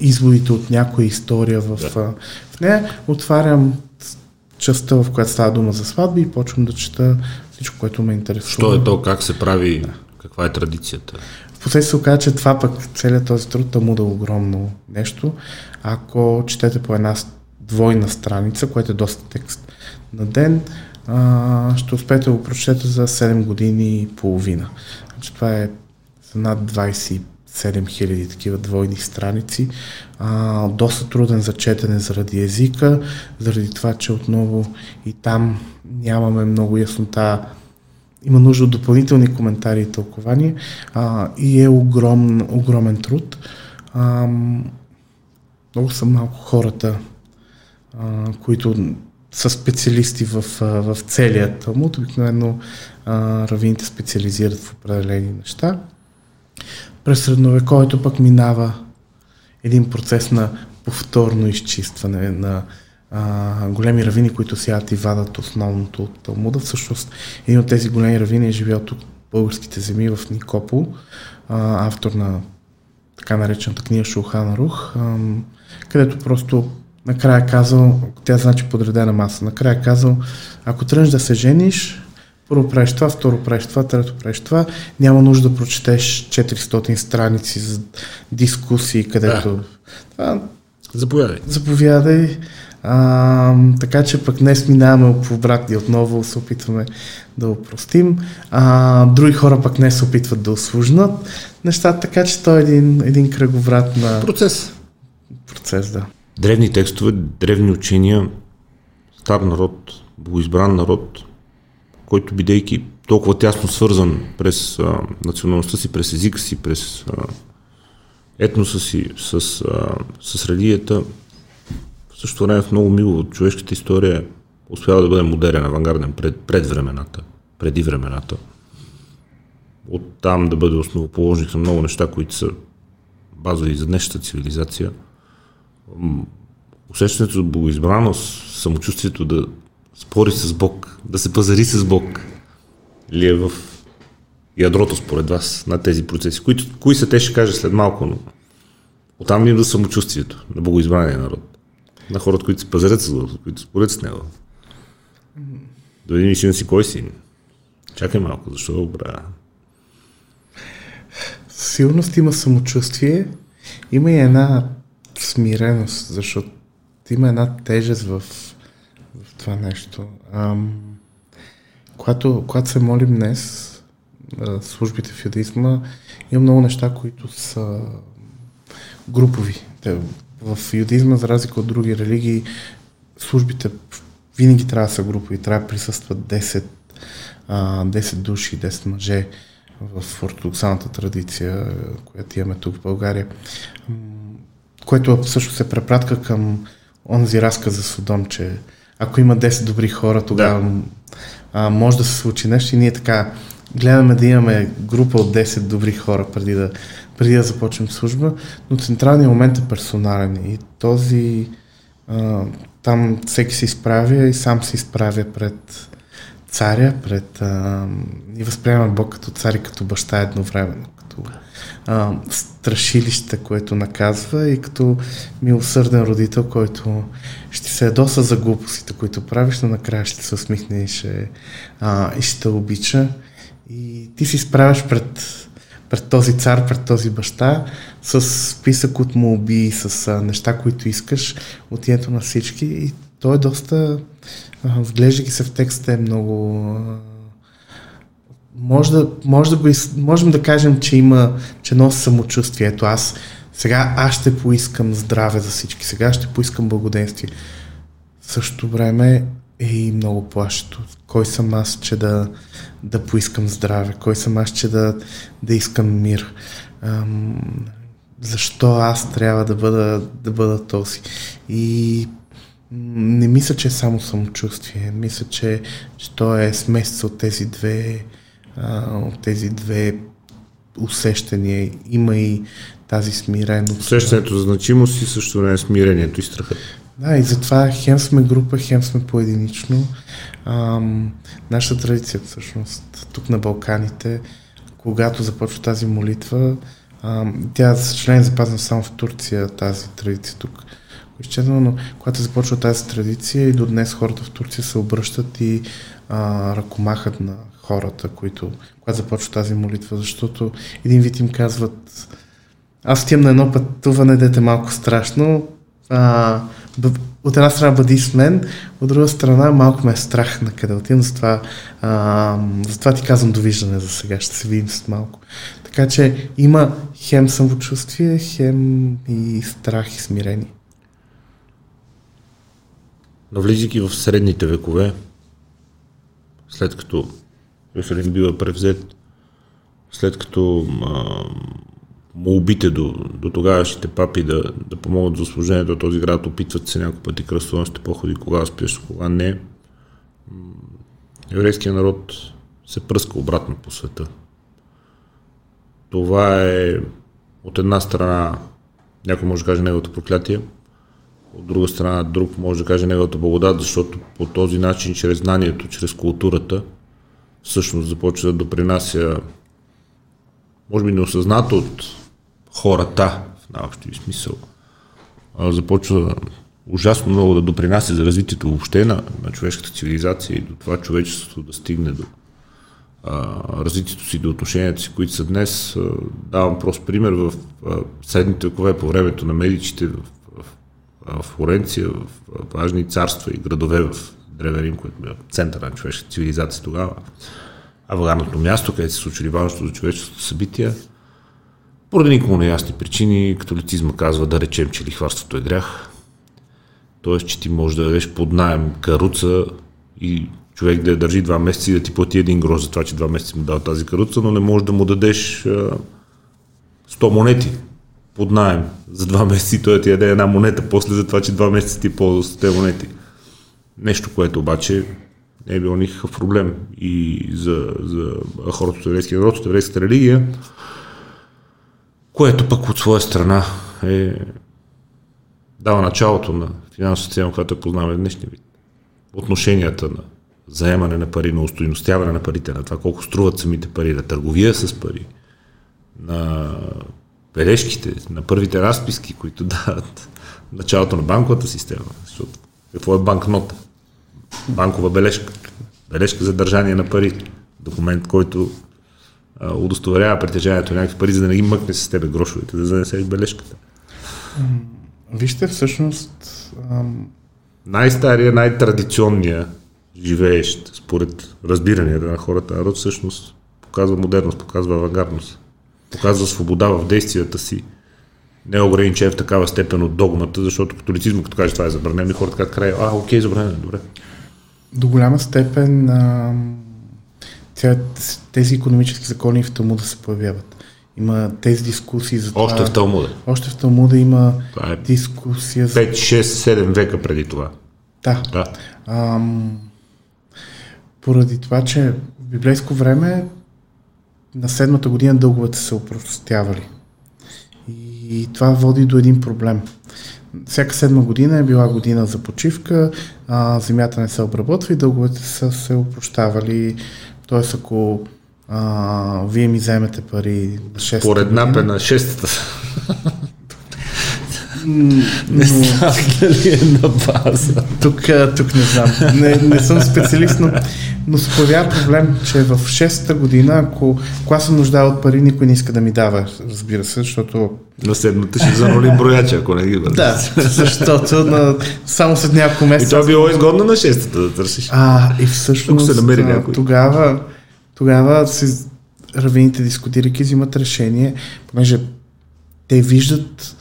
изводите от някоя история в, да. а, в нея. Отварям частта, в която става дума за сватби и почвам да чета всичко, което ме интересува. Що е то, как се прави, да. каква е традицията? Впоследствие се оказа, че това пък целият този труд му да е огромно нещо. Ако четете по една двойна страница, което е доста текст на ден, а, ще успеете да го прочетете за 7 години и половина. Значи това е за над 27 000 такива двойни страници. А, доста труден за четене заради езика, заради това, че отново и там нямаме много яснота има нужда от допълнителни коментари и тълкования а, и е огром, огромен труд. А, много са малко хората, а, които са специалисти в, в целия Талмуд. Обикновено равините специализират в определени неща. През средновековието пък минава един процес на повторно изчистване на а, големи равини, които сядат и вадат основното от Талмуда. Всъщност един от тези големи равини е живял тук българските земи в Никопол, а, автор на така наречената книга Шулхан Рух, а, където просто накрая казал, тя значи подредена маса, накрая казал, ако тръгнеш да се жениш, първо правиш това, второ правиш това, трето правиш това. Няма нужда да прочетеш 400 страници за дискусии, където... Да. Това... Заповядай. Заповядай. А, така че пък днес минаваме по обратни отново, се опитваме да упростим. А, други хора пък не се опитват да осложнат нещата, така че той е един, един кръговрат на... Процес. Процес, да. Древни текстове, древни учения, стар народ, богоизбран народ, който бидейки толкова тясно свързан през а, националността си, през езика си, през а, етноса си, с, а, с религията, в същото време в много мило от човешката история успява да бъде модерен, авангарден пред, пред времената, преди времената. От там да бъде основоположник на много неща, които са базови за днешната цивилизация. Усещането за богоизбраност, самочувствието да спори с Бог, да се пазари с Бог, ли е в ядрото според вас на тези процеси? Които, кои са те ще кажа след малко, но оттам ли да самочувствието на богоизбрания народ? На хората, които се пазарят с Господ, които според с него. Да видим си на си кой си. Чакай малко, защо бра? Сигурност има самочувствие, има и една смиреност, защото има една тежест в, в това нещо. Ам, когато, когато се молим днес, службите в юдаизма, има много неща, които са групови. В юдизма, за разлика от други религии, службите винаги трябва да са групови, трябва да присъстват 10, 10 души, 10 мъже в ортодоксалната традиция, която имаме тук в България, което също се препратка към онзи разказ за Содом, че ако има 10 добри хора, тогава да. а, може да се случи нещо. И ние така гледаме да имаме група от 10 добри хора преди да преди да започнем служба, но централният момент е персонален и този а, там всеки се изправя и сам се изправя пред царя, пред а, и възприема Бог като цар и като баща едновременно, като а, страшилище, което наказва и като милосърден родител, който ще се ядоса за глупостите, които правиш, но накрая ще се усмихне и ще, а, и ще обича. И ти си справяш пред пред този цар, пред този баща, с списък от молби, с а, неща, които искаш от името на всички. И той е доста, вглеждайки се в текста, е много... А, може да, може да го, можем да кажем, че има, че носи самочувствие. Ето аз сега аз ще поискам здраве за всички, сега ще поискам благоденствие. В същото време и много плашето. Кой съм аз, че да, да поискам здраве? Кой съм аз, че да, да искам мир? ам, защо аз трябва да бъда, да бъда този. И не мисля, че е само самочувствие. Мисля, че, че то е смесица от тези две, от тези две усещания. Има и тази смиреност. Усещането за значимост и също не е смирението и страхът. Да, и затова хем сме група, хем сме поединично. Ам, нашата традиция всъщност тук на Балканите, когато започва тази молитва, ам, тя, съжаление, запазна само в Турция тази традиция тук. Изчезна, но когато започва тази традиция и до днес хората в Турция се обръщат и а, ръкомахат на хората, които, когато започва тази молитва, защото един вид им казват аз отивам на едно пътуване, дете малко страшно, а, от една страна бъди с мен, от друга страна малко ме е страх на къде отивам, затова, а, затова ти казвам довиждане за сега, ще се видим след малко. Така че има хем самочувствие, хем и страх и смирение. Навлизайки в средните векове, след като Йосалим бива превзет, след като а, молбите до, до тогавашните папи да, да помогнат за служението на този град, опитват се няколко пъти кръстоносните походи, кога спиш, кога не. Еврейският народ се пръска обратно по света. Това е от една страна, някой може да каже неговото проклятие, от друга страна друг може да каже неговата благодат, защото по този начин, чрез знанието, чрез културата, всъщност започва да допринася, може би неосъзнато от хората, в най-общия смисъл, започва ужасно много да допринася за развитието въобще на, на човешката цивилизация и до това човечеството да стигне до а, развитието си, до отношенията си, които са днес. А, давам прост пример в а, средните векове, по времето на медичите, в, в, в Флоренция, в, в важни царства и градове в Древен Рим, което бе център на човешката цивилизация тогава, аварното място, където се случили важното за човечеството събития, поради никому неясни причини, католицизма казва да речем, че лихварството е грях. Тоест, че ти можеш да дадеш под найем каруца и човек да я държи два месеца и да ти плати един грош за това, че два месеца му дава тази каруца, но не можеш да му дадеш а, 100 монети под найем за два месеца и той ти яде една монета после за това, че два месеца ти ползва с тези монети. Нещо, което обаче не е било никакъв проблем и за, за хората от еврейския народ, от еврейската религия което пък от своя страна е дава началото на финансовата система, която е познаваме днешния вид. Отношенията на заемане на пари, на устойностяване на парите, на това колко струват самите пари, на търговия с пари, на бележките, на първите разписки, които дават началото на банковата система. Защото какво е банкнота? Банкова бележка. Бележка за държание на пари. Документ, който удостоверява притежанието на някакви пари, за да не ги мъкне с тебе грошовете, да занесе бележката. Вижте, всъщност... Ам... Най-стария, най-традиционния живеещ, според разбиранията на хората, народ всъщност показва модерност, показва авангардност, показва свобода в действията си, не е ограничен в такава степен от догмата, защото католицизма, като каже това е забранено, и хората казват край, а, окей, забранено, добре. До голяма степен ам тези економически закони в Талмуда се появяват. Има тези дискусии за това. Още в Талмуда. Още в Талмуда има това е дискусия за... 5, 6, 7 века преди това. Да. да. Ам, поради това, че в библейско време на седмата година дълговете се упростявали. И това води до един проблем. Всяка седма година е била година за почивка, а, земята не се обработва и дълговете са се упрощавали Тоест, ако а, вие ми вземете пари на 6 Поред напе на 6-та. Не знам дали е на база. Тук, тук не знам. Не, не съм специалист, но, но се появява проблем, че в 6-та година, ако, ако аз съм нуждал от пари, никой не иска да ми дава, разбира се, защото... На седмата ще занолим брояча, ако не ги бъде. Да, защото на, само след няколко месеца... И това било изгодно на 6-та да търсиш. А, и всъщност... Тук се намери някой. Тогава, тогава се равините дискутирайки взимат решение, понеже те виждат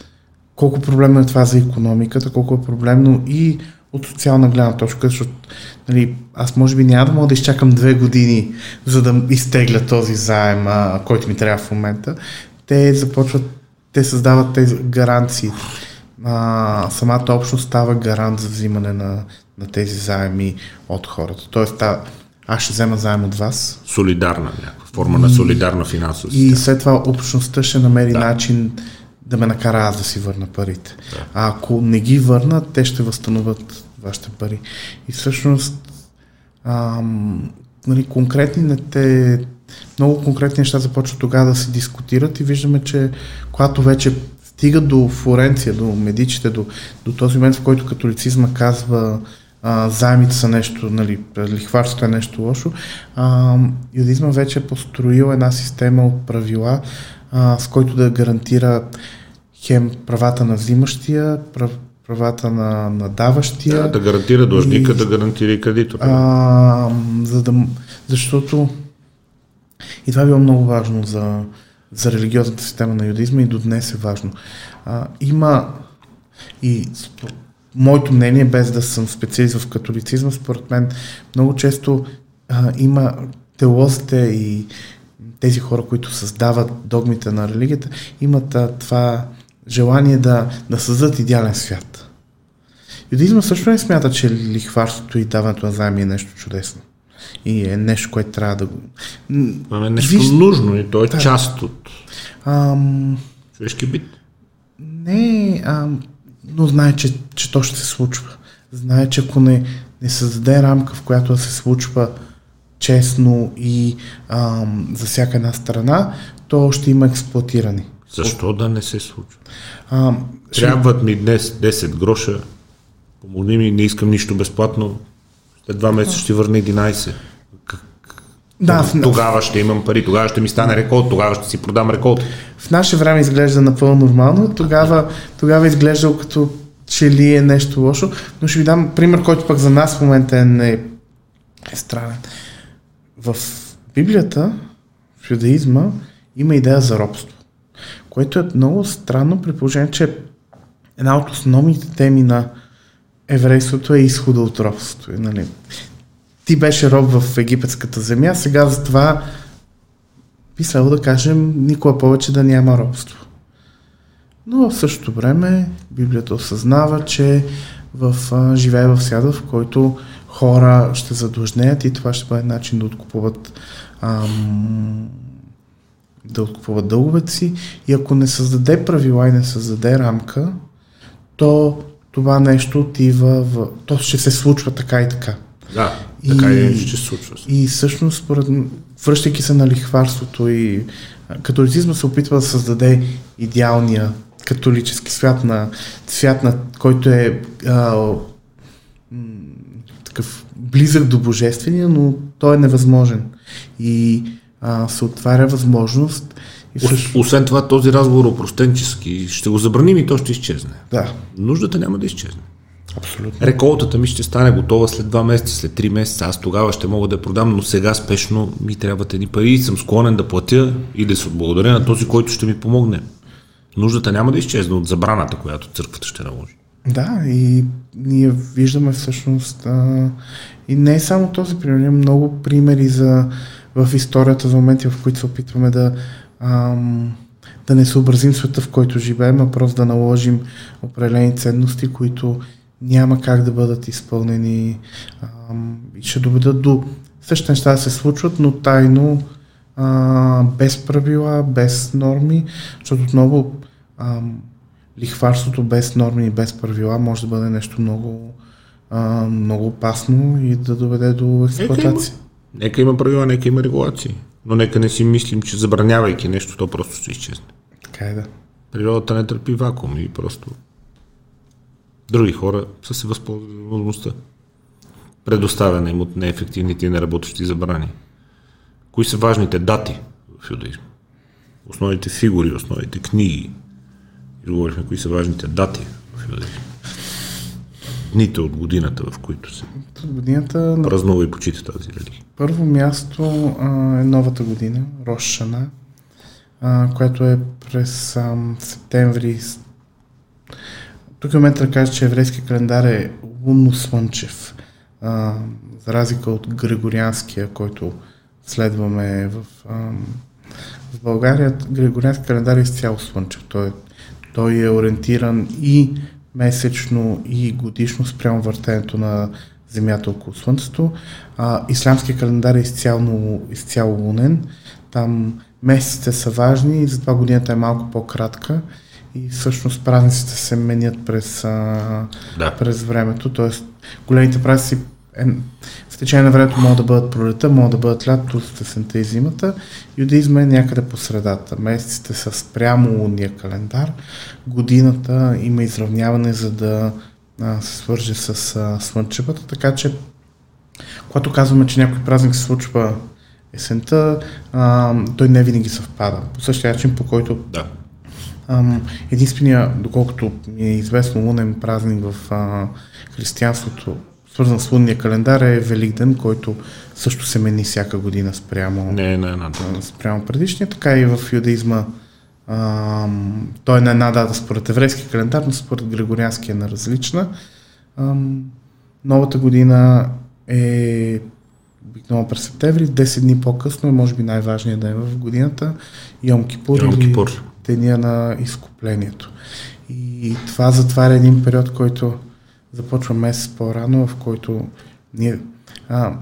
колко проблемно е това за економиката, колко е проблемно и от социална гледна точка, защото нали, аз може би няма да мога да изчакам две години, за да изтегля този заем, а, който ми трябва в момента. те започват, те създават тези гаранции. А, самата общност става гарант за взимане на, на тези заеми от хората. Тоест, та, аз ще взема заем от вас. Солидарна някаква форма на солидарна финансова И след това общността ще намери да. начин да ме накара аз да си върна парите. Да. А ако не ги върнат, те ще възстановят вашите пари. И всъщност ам, нали, конкретните, много конкретни неща започват тогава да се дискутират и виждаме, че когато вече стига до Флоренция, до медичите, до, до този момент, в който католицизма казва а, заемите са нещо, нали, лихварството е нещо лошо, а, юдизма вече е построил една система от правила, а, с който да гарантира хем правата на взимащия, прав, правата на, на даващия. Да, да гарантира длъжника, и, да гарантира и кредитора. А, за да, защото и това е било много важно за, за религиозната система на юдизма и до днес е важно. А, има и моето мнение, без да съм специалист в католицизма, според мен много често а, има теолозите и тези хора, които създават догмите на религията, имат а, това желание да, да създадат идеален свят. Юдизма също не смята, че лихварството и даването на заеми е нещо чудесно. И е нещо, което трябва да го... е нещо Виж... нужно и то е да. част от ам... човешки бит. Не, ам... но знае, че, че то ще се случва. Знае, че ако не, не създаде рамка, в която да се случва честно и ам, за всяка една страна, то ще има експлуатирани. Защо да не се случва? А, Трябват ми днес 10 гроша, помогни ми, не искам нищо безплатно, след два месеца ще върна 11. Да, тогава ще имам пари, тогава ще ми стане реколт, тогава ще си продам реколт. В наше време изглежда напълно нормално, тогава, тогава изглежда като че ли е нещо лошо, но ще ви дам пример, който пък за нас в момента е, не е странен. В Библията, в юдаизма, има идея за робство което е много странно при положение, че една от основните теми на еврейството е изхода от робството. Нали? Ти беше роб в египетската земя, сега за това би следвало да кажем никога повече да няма робство. Но в същото време Библията осъзнава, че в, живее в свят, в който хора ще задлъжнеят и това ще бъде начин да откупуват ам, да откупуват дълговете си и ако не създаде правила и не създаде рамка, то това нещо отива в... То ще се случва така и така. Да, така и, и ще се случва. И всъщност, според, връщайки се на лихварството и католицизма се опитва да създаде идеалния католически свят, на, свят на който е а, такъв близък до божествения, но той е невъзможен. И а, се отваря възможност. И също... Освен това, този разговор е опростенчески. Ще го забраним и то ще изчезне. Да. Нуждата няма да изчезне. Абсолютно. Реколтата ми ще стане готова след 2 месеца, след 3 месеца. Аз тогава ще мога да я продам, но сега спешно ми трябват едни пари и съм склонен да платя и да се отблагодаря на този, който ще ми помогне. Нуждата няма да изчезне от забраната, която църквата ще наложи. Да, и ние виждаме всъщност а, и не е само този пример, има много примери за в историята за моменти, в които се опитваме да, ам, да не съобразим света, в който живеем, а просто да наложим определени ценности, които няма как да бъдат изпълнени. Ам, и ще доведат до същите неща да се случват, но тайно, а, без правила, без норми, защото отново ам, лихварството без норми и без правила може да бъде нещо много, а, много опасно и да доведе до експлуатация. Нека има правила, нека има регулации. Но нека не си мислим, че забранявайки нещо, то просто ще изчезне. Така е да. Природата не търпи вакуум и просто други хора са се възползвали за възможността. Предоставяне им от неефективните и неработещи забрани. Кои са важните дати в юдаизма? Основните фигури, основните книги. И говорихме кои са важните дати в юдаизма дните от годината, в които се от годината, празнува и почита тази религия? Първо място а, е новата година, Рошана, а, която е през а, септември. Тук е момент да кажа, че еврейски календар е лунно-слънчев, а, за разлика от григорианския, който следваме в а, В България Григориански календар е изцяло слънчев. Той, той е ориентиран и месечно и годишно спрямо въртенето на Земята около Слънцето. А, исламския календар е изцяло, изцяло лунен. Там месеците са важни и затова годината е малко по-кратка и всъщност празниците се менят през, а, да. през времето. Тоест, големите празници е, в течение на времето могат да бъдат пролета, могат да бъдат лятото, сесента и зимата. Юдеизма е някъде по средата. Месеците са спрямо лунния календар. Годината има изравняване, за да а, се свърже с а, слънчевата, така че когато казваме, че някой празник се случва есента, а, той не винаги съвпада. По същия начин, по който да. единствения, доколкото ми е известно, лунен празник в а, християнството, свързан с лунния календар е Великден, който също се мени всяка година спрямо, не, не, не, не. спрямо предишния. Така и в юдаизма а, той е на една дата според еврейски календар, но според григориански е на различна. А, новата година е обикновено през септември, 10 дни по-късно е може би най-важният ден в годината, Йом Кипур, Йом Кипур. или деня на изкуплението. И това затваря един период, който започва месец по-рано, в който ние... А,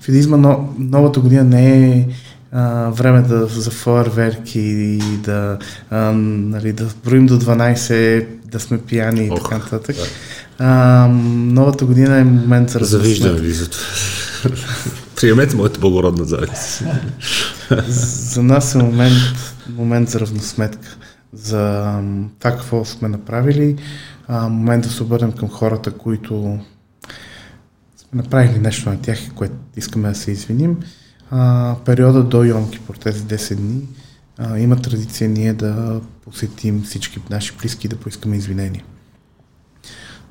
в идизма но, новата година не е а, време да, за фойерверки и да, а, нали, да броим до 12, да сме пияни и така нататък. А, новата година е момент за Завиждам ви за това. Приемете моята благородна завист. за нас е момент, момент за равносметка. За това какво сме направили. А, момент да се обърнем към хората, които сме направили нещо на тях, което искаме да се извиним а, периода до Йомки, по тези 10 дни, а, има традиция ние да посетим всички наши близки да поискаме извинения.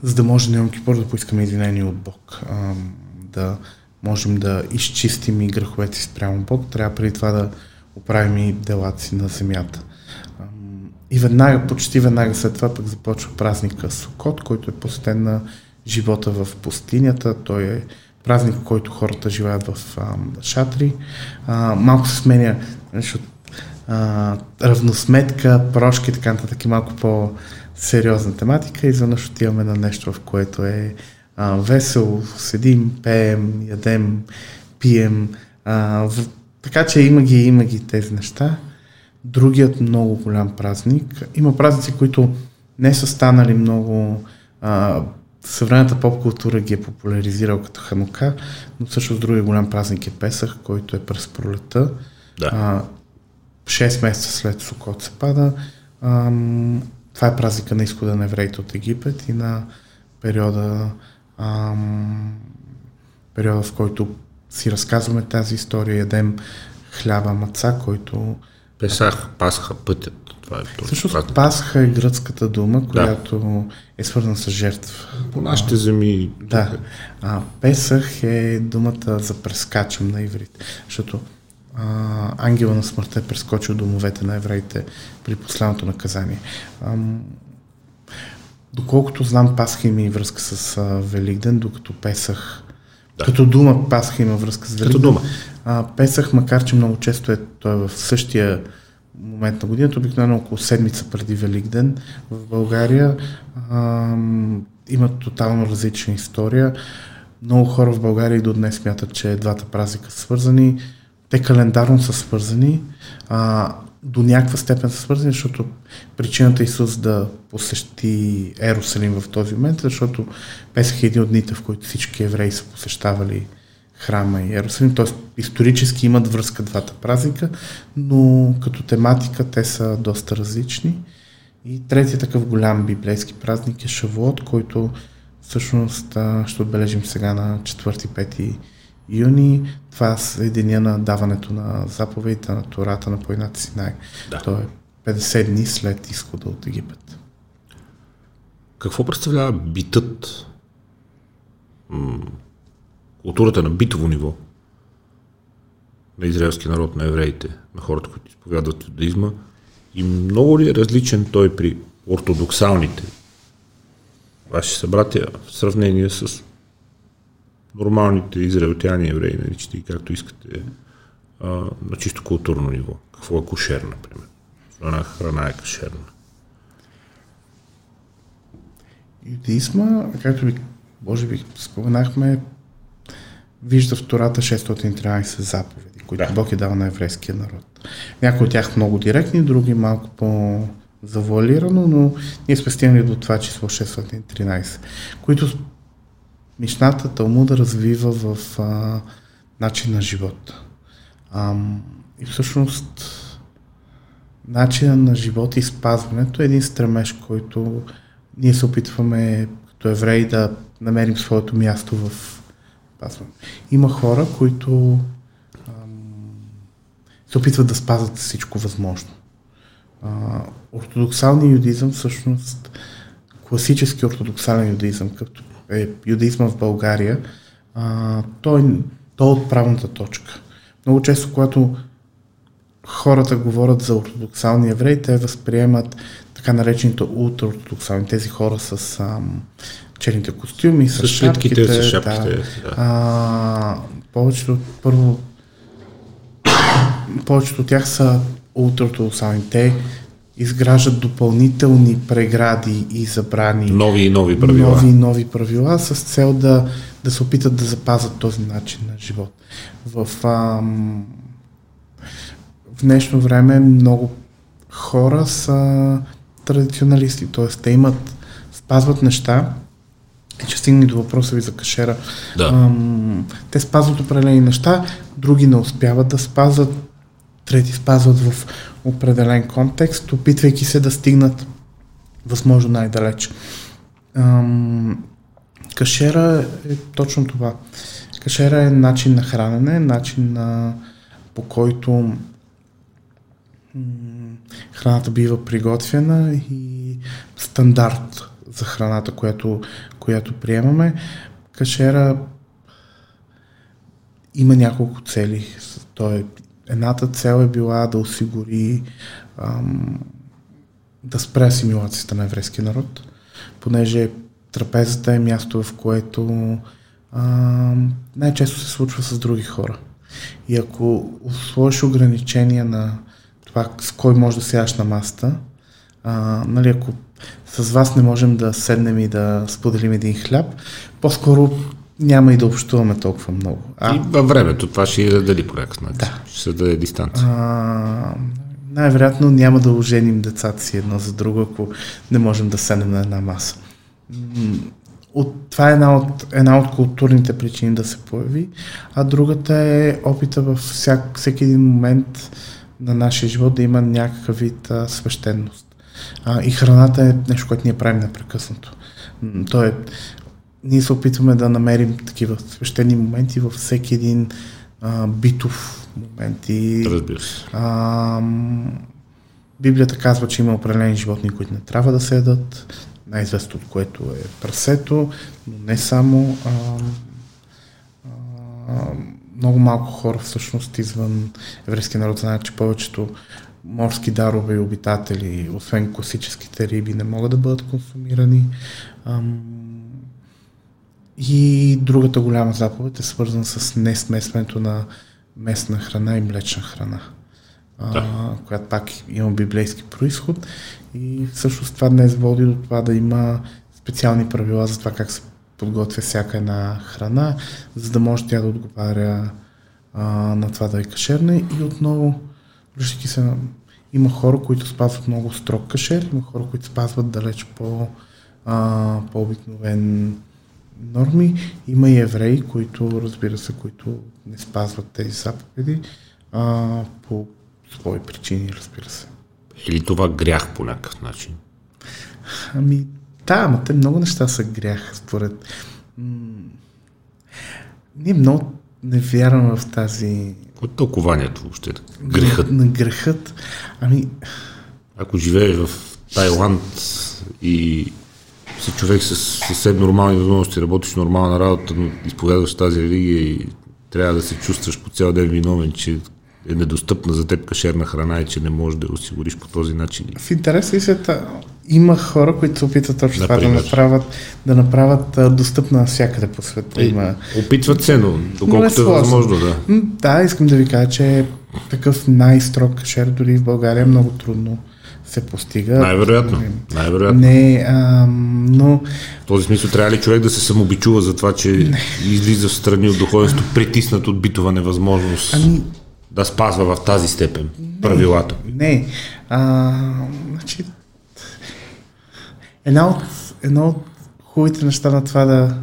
За да може на Йом Кипур да поискаме извинения от Бог, а, да можем да изчистим и греховете си спрямо Бог, трябва преди това да оправим и делата си на земята. И веднага, почти веднага след това пък започва празника Сокот, който е посетен на живота в пустинята. Той е празник, който хората живеят в а, шатри. А, малко се сменя защото, а, равносметка, прошки така нататък и малко по-сериозна тематика. Изведнъж отиваме на нещо, в което е а, весело, седим, пеем, ядем, пием. А, в, така че има ги, има ги тези неща. Другият много голям празник. Има празници, които не са станали много а, съвременната поп-култура ги е популяризирал като Ханука, но също с другия голям празник е Песах, който е през пролета. Да. А, 6 месеца след Сокот се пада. А, това е празника на изхода на евреите от Египет и на периода, а, периода в който си разказваме тази история, ядем хляба маца, който... Песах, Пасха, пътят. Това е Също Пасха е гръцката дума, която да. е свързана с жертва. По нашите земи. Да. А, Песах е думата за прескачам на иврит, защото а, ангела на смъртта е прескочил домовете на евреите при последното наказание. А, доколкото знам, Пасха има и връзка с а, Великден, докато Песах да. Като дума Пасха има връзка с Великден. Като дума. А, Песах, макар че много често е той е в същия момент на годината, обикновено около седмица преди Великден в България. А, има тотално различна история. Много хора в България и до днес смятат, че двата празника са свързани. Те календарно са свързани, а, до някаква степен са свързани, защото причината Исус да посещи Ерусалим в този момент, защото Песах е един от дните, в които всички евреи са посещавали храма и Иерусалим, т.е. исторически имат връзка двата празника, но като тематика те са доста различни. И третия такъв голям библейски празник е Шавуот, който всъщност ще отбележим сега на 4-5 юни. Това е деня на даването на заповедите на Тората на планината Синай. Да. То е 50 дни след изхода от Египет. Какво представлява битът културата на битово ниво на израелския народ, на евреите, на хората, които изповядват юдаизма и много ли е различен той при ортодоксалните ваши събратия в сравнение с нормалните израелтяни евреи, наричате и както искате, а, на чисто културно ниво. Какво е кошер, например? Една храна е кошерна. Юдизма, както ви, може би споменахме, вижда в Тората 613 заповеди, които да. Бог е дал на еврейския народ. Някои от тях много директни, други малко по-завуалирано, но ние сме стигнали до това число 613, които Мишната Талмуда развива в а, начин на живот. А, и всъщност начина на живот и спазването е един стремеж, който ние се опитваме като евреи да намерим своето място в спазване. Има хора, които ам, се опитват да спазват всичко възможно. А, ортодоксалният юдизъм всъщност класически ортодоксален юдизъм, като е юдаизма в България, а, той, той е отправната точка. Много често, когато хората говорят за ортодоксални евреи, те възприемат така наречените ултраортодоксални, тези хора с ам, черните костюми, с, с шапките. С шапките да. Да. А, повечето, първо, повечето от тях са ултраортодоксални. Те изграждат допълнителни прегради и забрани. Нови и нови правила. Нови и нови правила с цел да, да се опитат да запазят този начин на живот. В, ам, в днешно време много хора са традиционалисти, т.е. те имат, спазват неща, и че стигне до въпроса ви за кашера. Да. Ам, те спазват определени неща, други не успяват да спазват, трети спазват в определен контекст, опитвайки се да стигнат възможно най-далеч. Ам, кашера е точно това. Кашера е начин на хранене, начин на, по който м- храната бива приготвена и стандарт за храната, която, която приемаме. Кашера има няколко цели. Той е едната цел е била да осигури ам, да спре асимилацията на еврейския народ, понеже трапезата е място, в което ам, най-често се случва с други хора. И ако сложиш ограничения на това с кой може да сядаш на масата, а, нали, ако с вас не можем да седнем и да споделим един хляб, по-скоро няма и да общуваме толкова много. А, и във времето това ще и дали по някакъв начин. Да. Ще се даде дистанция. А, най-вероятно няма да оженим децата си едно за друго, ако не можем да седнем на една маса. От, това е една от, една от културните причини да се появи, а другата е опита във всяк, всеки един момент на нашия живот да има някакъв вид а, свещеност. А, и храната е нещо, което ние правим непрекъснато. То е ние се опитваме да намерим такива свещени моменти във всеки един а, битов момент. И, Разбира се. А, Библията казва, че има определени животни, които не трябва да се ядат, най-известно от което е прасето, но не само. А, а, много малко хора всъщност извън еврейския народ знаят, че повечето морски дарове и обитатели, освен класическите риби, не могат да бъдат консумирани. Ам, и другата голяма заповед е свързана с несмесването на местна храна и млечна храна, да. а, която пак има библейски происход. И всъщност това днес води до това да има специални правила за това как се подготвя всяка една храна, за да може тя да отговаря а, на това да е кашерна. И отново, връщайки се, има хора, които спазват много строг кашер, има хора, които спазват далеч по, а, по-обикновен норми. Има и евреи, които, разбира се, които не спазват тези заповеди а, по свои причини, разбира се. Или това грях по някакъв начин? Ами, да, ама те много неща са грях, според... М- ние много не вярваме в тази... Какво е тълкованието въобще? Грехът? На грехът. Ами... Ако живееш в Тайланд и си човек с съвсем нормални възможности, работиш нормална работа, но изповядваш тази религия и трябва да се чувстваш по цял ден виновен, че е недостъпна за теб кашерна храна и че не можеш да осигуриш по този начин. В интерес и света има хора, които се опитват точно това да направят, да направят достъпна навсякъде по света. Е, има... Опитват се, но доколкото е, е възможно, да. Да, искам да ви кажа, че такъв най-строг кашер дори в България е много трудно се постига. Най-вероятно. Най-вероятно. Не, а, но... В този смисъл трябва ли човек да се самобичува за това, че не. излиза в страни от духовенство, притиснат от битова невъзможност ами... да спазва в тази степен не, правилата? Не. А, значи, една от, едно от хубавите неща на това да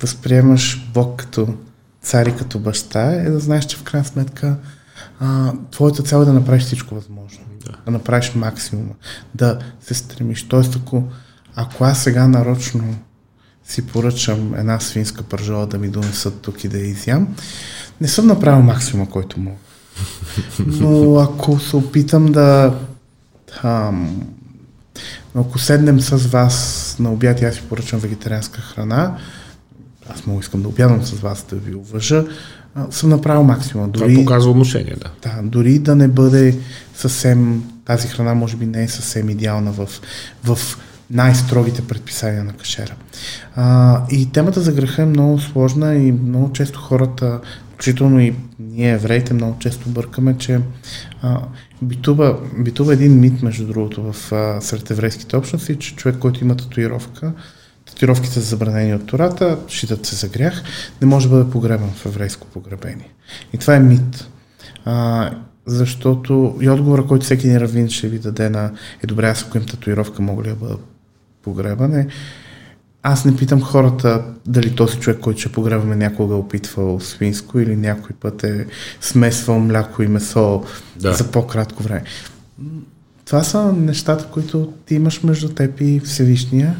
възприемаш Бог като цар и като баща е да знаеш, че в крайна сметка а, твоята цел е да направиш всичко възможно. Да. да направиш максимума. Да се стремиш. Тоест, ако, ако аз сега нарочно си поръчам една свинска пържола да ми донесат тук и да я изям, не съм направил максимума, който мога. Но ако се опитам да... Ам, ако седнем с вас на обяд и аз си поръчам вегетарианска храна, аз много искам да обядам с вас, да ви уважа, съм направил максимум. Дори, Това показва отношение, да. Да, дори да не бъде съвсем, тази храна може би не е съвсем идеална в, в най-строгите предписания на кашера. А, и темата за греха е много сложна и много често хората, включително и ние евреите, много често бъркаме, че а, битува, битува един мит, между другото, в а, сред еврейските общности, че човек, който има татуировка, татуировките са забранени от Тората, считат се за грях, не може да бъде погребан в еврейско погребение. И това е мит. А, защото и отговора, който всеки ни равин ще ви даде на е добре, аз ако им татуировка мога ли да бъда погребан е аз не питам хората дали този човек, който ще погребаме някога е опитвал свинско или някой път е смесвал мляко и месо да. за по-кратко време. Това са нещата, които ти имаш между теб и Всевишния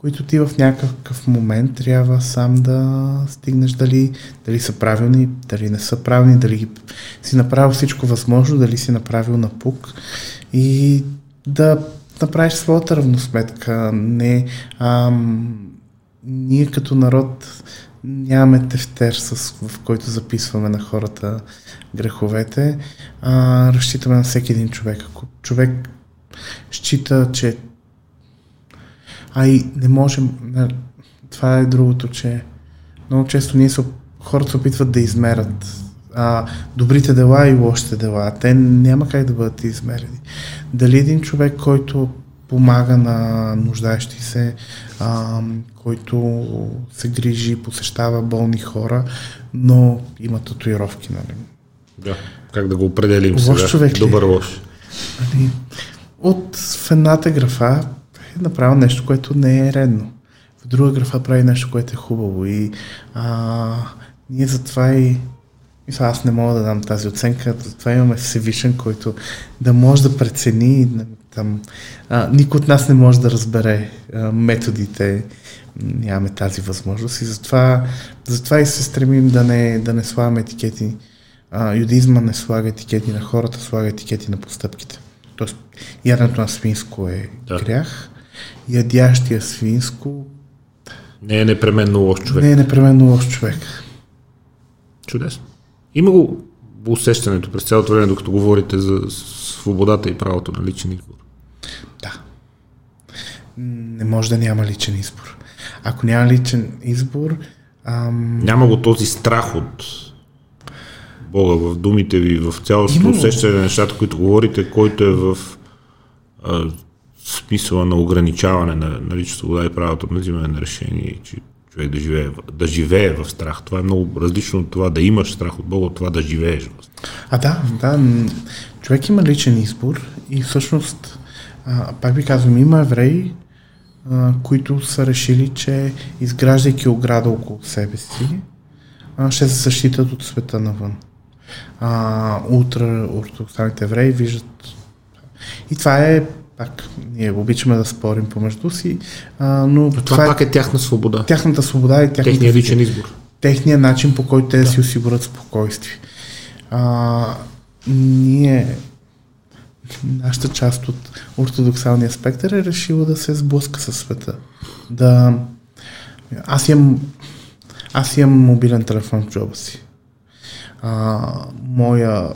които ти в някакъв момент трябва сам да стигнеш дали, дали са правилни, дали не са правилни, дали си направил всичко възможно, дали си направил напук и да направиш своята равносметка. Не, ам, ние като народ нямаме тефтер, с, в който записваме на хората греховете, а разчитаме на всеки един човек. Ако човек счита, че а и не можем. Това е другото, че много често ние са, хората се опитват да измерят а, добрите дела и лошите дела. Те няма как да бъдат измерени. Дали един човек, който помага на нуждаещи се, а, който се грижи, посещава болни хора, но има татуировки, нали? Да, как да го определим лош сега? Човек ли? Добър лош. Нали, от в едната графа е направил нещо, което не е редно. В друга графа прави нещо, което е хубаво. И а, ние затова и мисля, аз не мога да дам тази оценка, затова имаме Всевишен, който да може да прецени там, а, никой от нас не може да разбере а, методите, нямаме тази възможност и затова, затова и се стремим да не, да не слагаме етикети. А, юдизма не слага етикети на хората, слага етикети на постъпките. Тоест, яденето на свинско е да. грях, ядящия свинско не е непременно лош човек. Не е непременно лош човек. Чудесно. Има го усещането през цялото време, докато говорите за свободата и правото на личен избор. Да. Не може да няма личен избор. Ако няма личен избор... Ам... Няма го този страх от Бога в думите ви, в цялото усещане на нещата, които говорите, който е в а, смисъла на ограничаване на, на личната свобода и правото на взимане на решение, че човек да живее, да живее в страх. Това е много различно от това да имаш страх от Бога, от това да живееш в страх. А да, да. Човек има личен избор и всъщност, а, пак ви казвам, има евреи, а, които са решили, че изграждайки ограда около себе си, а, ще се защитат от света навън. А, утре ортодоксалните евреи виждат и това е пак, ние обичаме да спорим помежду си, а, но това, това е пак е тяхна свобода. Тяхната свобода и тяхната... Техният личен избор. Техният начин, по който те да си осигурят спокойствие. А, ние, нашата част от ортодоксалния спектър е решила да се сблъска със света. Да... Аз имам, аз имам мобилен телефон в джоба си. а, моя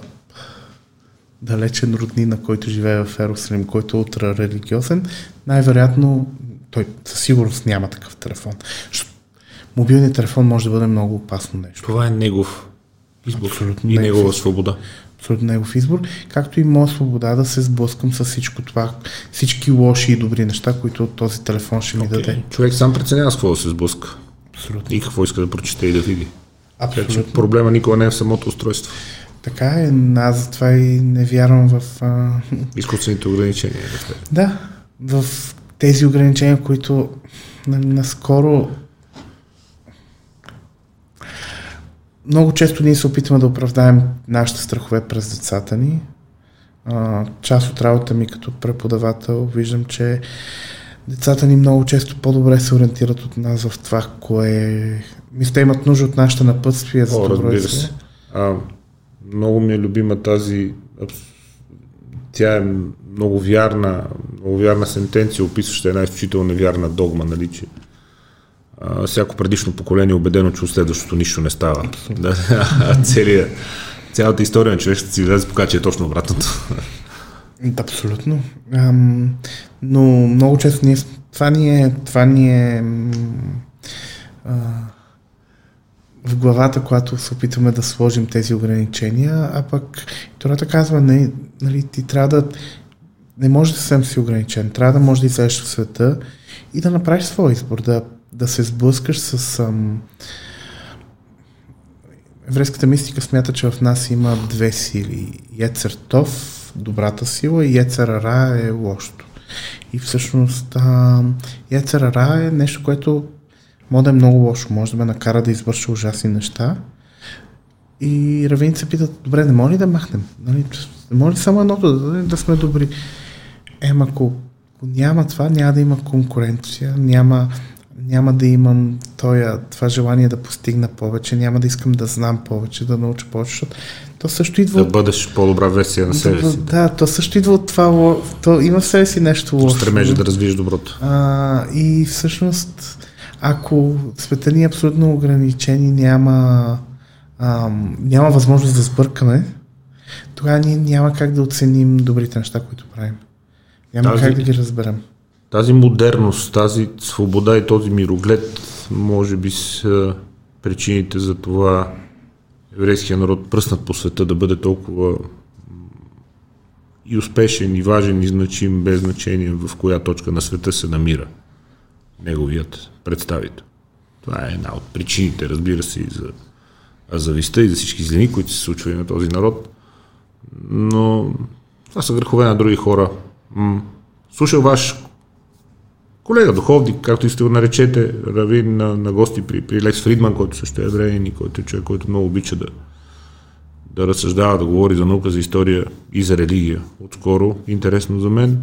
далечен роднина, който живее в Ерусалим, който е ултра религиозен, най-вероятно той със сигурност няма такъв телефон. Мобилният телефон може да бъде много опасно нещо. Това е негов избор Абсолютно и негов негова свобода. Абсолютно негов избор, както и моя свобода да се сблъскам с всичко това, всички лоши и добри неща, които този телефон ще ми даде. Човек сам преценява с какво да се сблъска Абсолютно. и какво иска да прочете и да види. Така Абсолютно. проблема никога не е в самото устройство. Така е, аз затова и не вярвам в... А... Изкуствените ограничения. Да. В тези ограничения, които на- наскоро много често ние се опитваме да оправдаем нашите страхове през децата ни. А, част от работа ми като преподавател виждам, че децата ни много често по-добре се ориентират от нас в това, кое... Мисля, имат нужда от нашите напътствия за О, добро се. А, много ми е любима тази. Тя е много вярна, много вярна сентенция, описваща една изключително невярна догма, нали, че а, всяко предишно поколение е убедено, че от следващото нищо не става. Да, а целия, цялата история на човешката цивилизация показва, че е точно обратното. Абсолютно. Ам, но много често ние, това ни е, това ни е а, в главата, когато се опитваме да сложим тези ограничения, а пък Тората казва, не, нали, ти трябва да не може да съвсем си ограничен, трябва да можеш да излезеш в света и да направиш своя избор, да, да се сблъскаш с ам, Еврейската мистика смята, че в нас има две сили. Ецертов, добрата сила, и Ецерара е лошото. И всъщност Ецерара е нещо, което може да е много лошо, може да ме накара да извърша ужасни неща. И равените се питат, добре, не може ли да махнем? Нали, не може ли само едното да, да сме добри? Ема, ако, ако няма това, няма да има конкуренция, няма, няма да имам тоя, това желание да постигна повече, няма да искам да знам повече, да науча повече, защото то също идва Да бъдеш по-добра версия на себе Да, си. да, то също идва от това, то има в себе си нещо лошо. Стремежа да развиеш доброто. А, и всъщност, ако света ни е абсолютно ограничени, няма, ам, няма възможност да сбъркаме, тогава ние няма как да оценим добрите неща, които правим. Няма Тази- как да ги разберем. Тази модерност, тази свобода и този мироглед, може би са причините за това еврейския народ пръснат по света да бъде толкова и успешен, и важен, и значим, без значение в коя точка на света се намира неговият представител. Това е една от причините, разбира се, и за зависта и за всички злини, които се случвали на този народ. Но това са грехове на други хора. М, Слушах ваш колега духовник, както и сте го наречете, равин на, на гости при, при Лекс Фридман, който също е евреин и който е човек, който много обича да, да разсъждава, да говори за наука, за история и за религия. Отскоро, интересно за мен.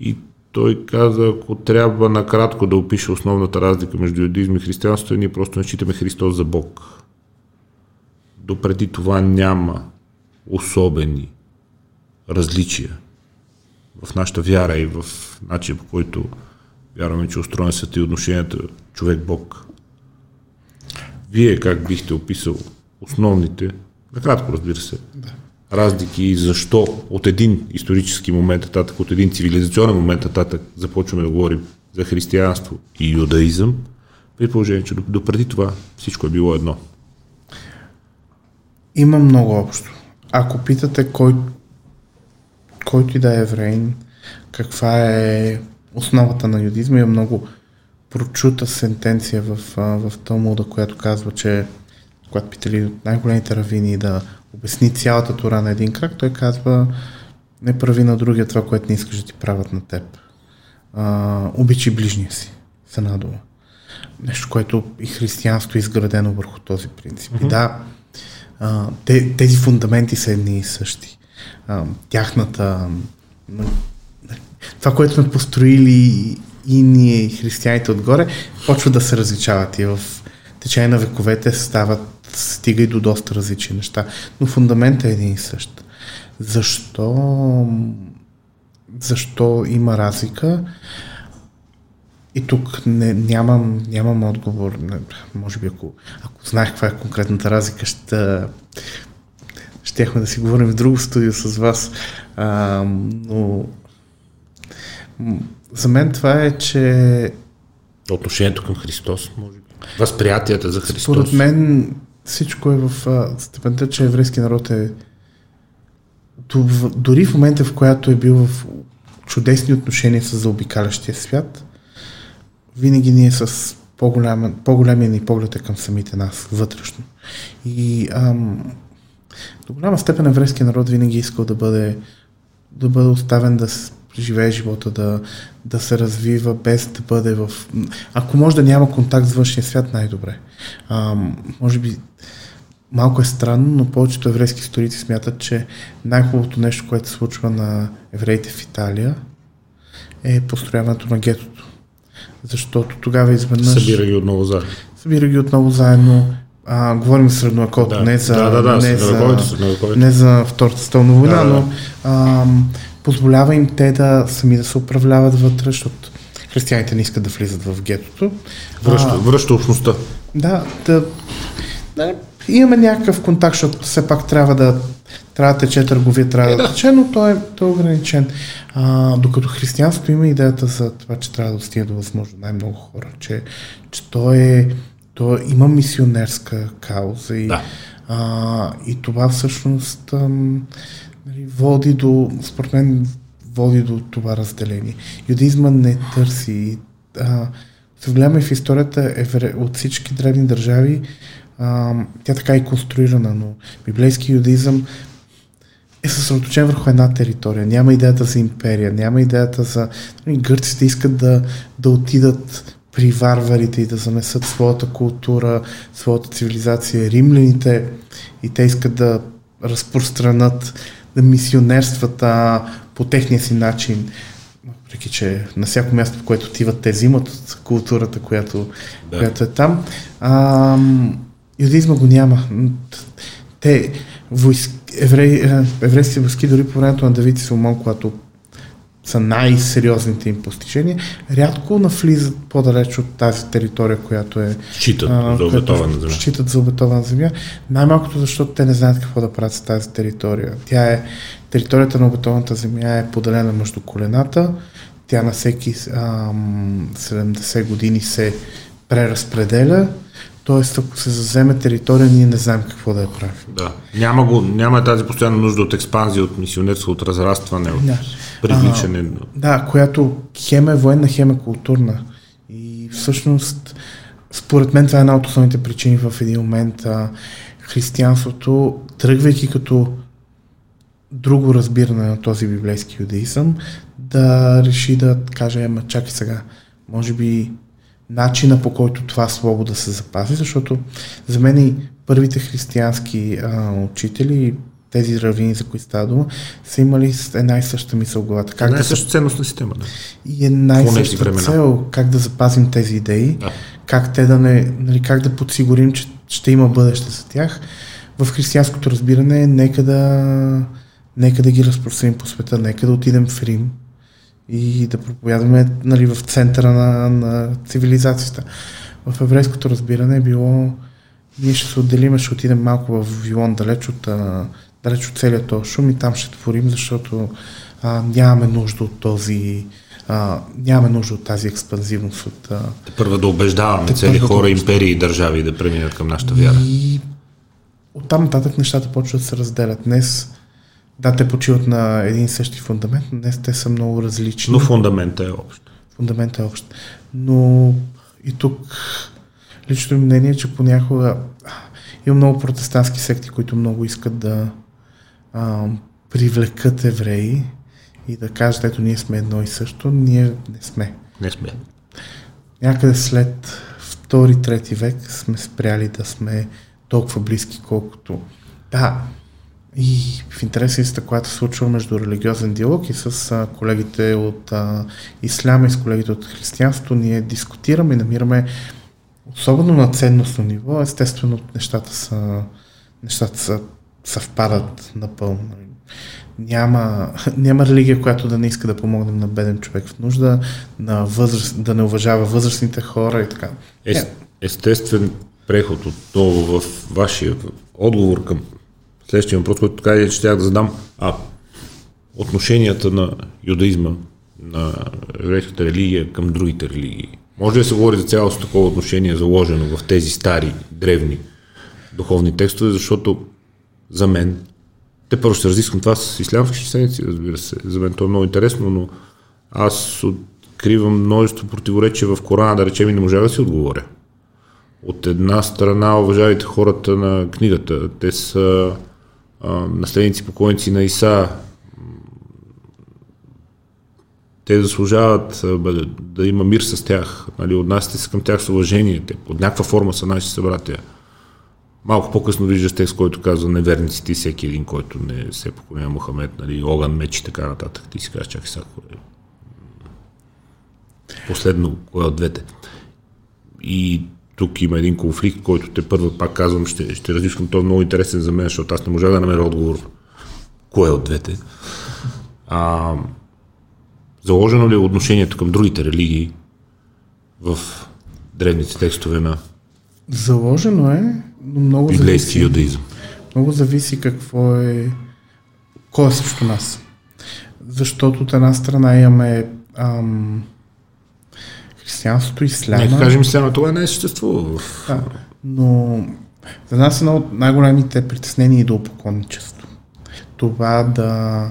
И той каза, ако трябва накратко да опише основната разлика между юдизм и християнството, ние просто не считаме Христос за Бог. Допреди това няма особени различия в нашата вяра и в начин по който вярваме, че устроен света и отношенията човек-бог. Вие как бихте описал основните, накратко разбира се, да. Разлики и защо от един исторически момент нататък, от един цивилизационен момент нататък започваме да говорим за християнство и юдаизъм, при положение, че допреди това всичко е било едно. Има много общо. Ако питате кой, който и да е евреин, каква е основата на юдизма, има много прочута сентенция в, в Талмуда, която казва, че когато питали от най-големите равини да обясни цялата тура на един крак, той казва не прави на другия това, което не искаш да ти правят на теб. А, обичай ближния си, с една дума. Нещо, което и християнство е изградено върху този принцип. Mm-hmm. И да, а, те, тези фундаменти са едни и същи. А, тяхната... Това, което сме построили и ние, и християните отгоре, почва да се различават и в течение на вековете стават, стига и до доста различни неща. Но фундаментът е един и същ. Защо, защо има разлика? И тук не, нямам, нямам отговор. Може би ако, ако знаех каква е конкретната разлика, ще щяхме да си говорим в друго студио с вас. А, но за мен това е, че... Отношението към Христос, може би. Възприятията за Христос. Според мен всичко е в а, степента, че еврейски народ е дори в момента, в която е бил в чудесни отношения с заобикалящия свят, винаги ние с по-голям, по-големия ни поглед е към самите нас, вътрешно. И ам, до голяма степен еврейския народ винаги е искал да бъде, да бъде оставен да живее живота, да, да се развива без да бъде в... Ако може да няма контакт с външния свят, най-добре. Ам, може би малко е странно, но повечето еврейски историци смятат, че най-хубавото нещо, което се случва на евреите в Италия е построяването на гетото. Защото тогава изведнъж... Събира ги отново заедно. Събира ги отново заедно. А, говорим средновековото, да. не за, да, да, да, не, за, не за Втората стълна война, да, да. но а, позволява им те да сами да се управляват вътре, защото християните не искат да влизат в гетото. Връща, а, връща общността. Да, да, да, имаме някакъв контакт, защото все пак трябва да трябва да тече търговия, трябва е, да. да тече, но той е, той е ограничен. А, докато християнството има идеята за това, че трябва да достига до възможно най-много хора, че, че той, е, той има мисионерска кауза и, да. а, и това всъщност ам, нали, води до, според мен, води до това разделение. Юдизма не търси. А, се гледаме в историята евре, от всички древни държави, а, тя така е конструирана, но библейски юдизъм е съсредоточен върху една територия. Няма идеята за империя, няма идеята за... Нали, гърците искат да, да отидат при варварите и да занесат своята култура, своята цивилизация. Римляните и те искат да разпространят, да мисионерстват а, по техния си начин. Въпреки, че на всяко място, в което отиват, те взимат от културата, която, да. която е там. А, юдизма го няма. Те, войски, еврей, е, еврейските войски, дори по времето на Давид и Соломон, когато са най-сериозните им постижения, рядко навлизат по-далеч от тази територия, която е... Считат а, за обетована земя. Считат за обетована земя. Най-малкото, защото те не знаят какво да правят с тази територия. Тя е... Територията на обетованата земя е поделена между колената. Тя на всеки ам, 70 години се преразпределя Тоест, ако се заземе територия, ние не знаем какво да я правим. Да. Няма, го, няма тази постоянна нужда от експанзия, от мисионерство, от разрастване, от да. привличане. А, да, която хем е военна, хем е културна. И всъщност, според мен, това е една от основните причини в един момент а, християнството, тръгвайки като друго разбиране на този библейски юдаизъм, да реши да каже, ема чакай сега, може би начина по който това слово да се запази, защото за мен и първите християнски а, учители, тези равини, за които става дума, са имали една и съща мисъл в главата. Как една и съща ценностна система. Да. И една и съща цел, как да запазим тези идеи, да. как те да не, нали, как да подсигурим, че ще има бъдеще за тях. В християнското разбиране нека да, нека да ги разпространим по света, нека да отидем в Рим, и да проповядваме нали, в центъра на, на цивилизацията. В еврейското разбиране е било ние ще се отделим, ще отидем малко в Вилон, далеч от, далеч от целият този шум и там ще творим, защото а, нямаме нужда от този а, нямаме нужда от тази експанзивност. От, а... Те първа да убеждаваме цели хора, да... империи и държави да преминат към нашата вяра. И оттам нататък нещата почват да се разделят. Днес да, те почиват на един същи фундамент, но днес те са много различни. Но фундаментът е общ. Фундаментът е общ. Но и тук лично мнение, че понякога има много протестантски секти, които много искат да а, привлекат евреи и да кажат, ето ние сме едно и също, ние не сме. Не сме. Някъде след втори, трети век сме спряли да сме толкова близки, колкото да, и в интерес е която се случва между религиозен диалог и с колегите от а, исляма и с колегите от християнството, ние дискутираме и намираме особено на ценностно ниво, естествено нещата са, нещата са, съвпадат напълно. Няма, няма религия, която да не иска да помогнем на беден човек в нужда, на възраст, да не уважава възрастните хора и така. Е, естествен преход отново в вашия отговор към следващия въпрос, който така и ще да задам. А отношенията на юдаизма, на еврейската религия към другите религии. Може да се говори за цялото такова отношение, заложено в тези стари, древни духовни текстове, защото за мен, те първо ще разисквам това с ислямски седмици, разбира се, за мен то е много интересно, но аз откривам множество противоречия в Корана, да речем и не можа да си отговоря. От една страна, уважавайте хората на книгата, те са наследници, покойници на Иса, те заслужават да, да има мир с тях. Нали, отнасяте се към тях с уважение. Те под някаква форма са наши събратия. Малко по-късно виждаш текст, който казва неверниците и всеки един, който не се поклонява Мохамед, нали, огън, меч и така нататък. Ти си казваш, чакай сега, кое? Последно, кое от двете. И тук има един конфликт, който те първо пак казвам, ще, ще разисквам, той е много интересен за мен, защото аз не можа да намеря отговор кое от двете. А, Заложено ли е отношението към другите религии в древните текстове на Заложено е, но много библейски юдаизъм? Много зависи какво е, кой е също нас. Защото от една страна имаме ам, християнството, исляма. Нека кажем исляма, това не е съществува. Да, но за нас едно от най-големите притеснения е идолопоклонничество. Това да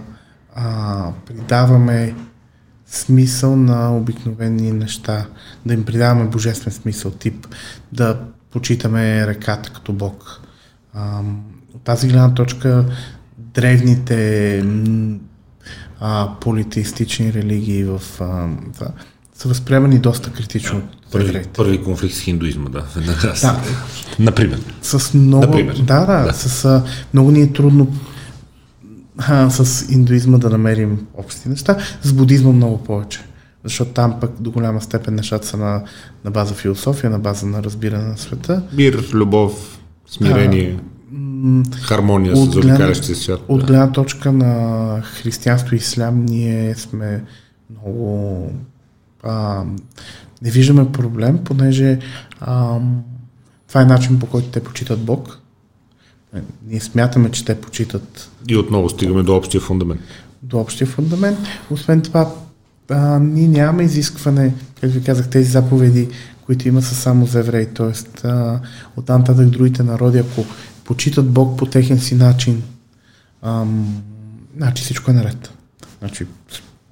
а, придаваме смисъл на обикновени неща, да им придаваме божествен смисъл, тип да почитаме реката като Бог. А, от тази гледна точка древните а, политеистични религии в а, това, са възприемани доста критично първи, първи конфликт с хиндуизма, да. да. Например. С много, Например. Да, да, да. С, а, много ни е трудно а, с индуизма да намерим общи неща, с будизма много повече. Защото там пък до голяма степен нещата са на, на база философия, на база на разбиране на света. Мир, любов, смирение, а, хармония с заобикалящия свят. От гледна точка на християнство и ислям ние сме много... А, не виждаме проблем, понеже а, това е начин по който те почитат Бог ние смятаме, че те почитат. И отново стигаме до общия фундамент. До общия фундамент. Освен това, а, ние нямаме изискване, как ви казах, тези заповеди, които има са само за евреи. А, оттам нататък другите народи, ако почитат Бог по техен си начин, ам, значи всичко е наред. Значи,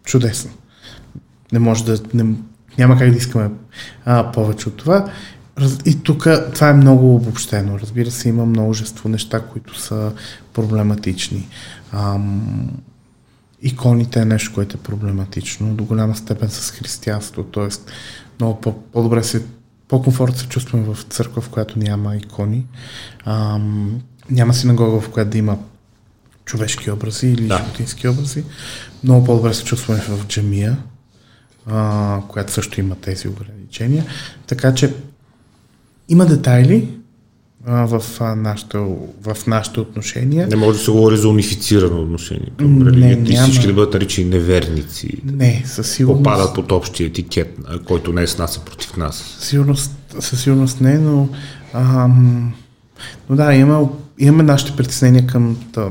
чудесно. Не може да. Не, няма как да искаме а, повече от това. И тук това е много обобщено. Разбира се, има множество неща, които са проблематични. Ам, иконите е нещо, което е проблематично, до голяма степен с християнство, т.е. много по- по-добре се, по-комфортно се чувстваме в църква, в която няма икони. Ам, няма синагога, в която да има човешки образи или да. животински образи. Много по-добре се чувстваме в джамия, а, която също има тези ограничения. Така че има детайли а, в, а, нашето, в нашите отношения. Не може да се говори за унифицирано отношение към религията и всички да бъдат наричани неверници. Не, със сигурност. Попадат под общия етикет, който не е с нас, а против нас. Сигурност, със сигурност не, но, ам, но да, имаме, имаме нашите притеснения към да,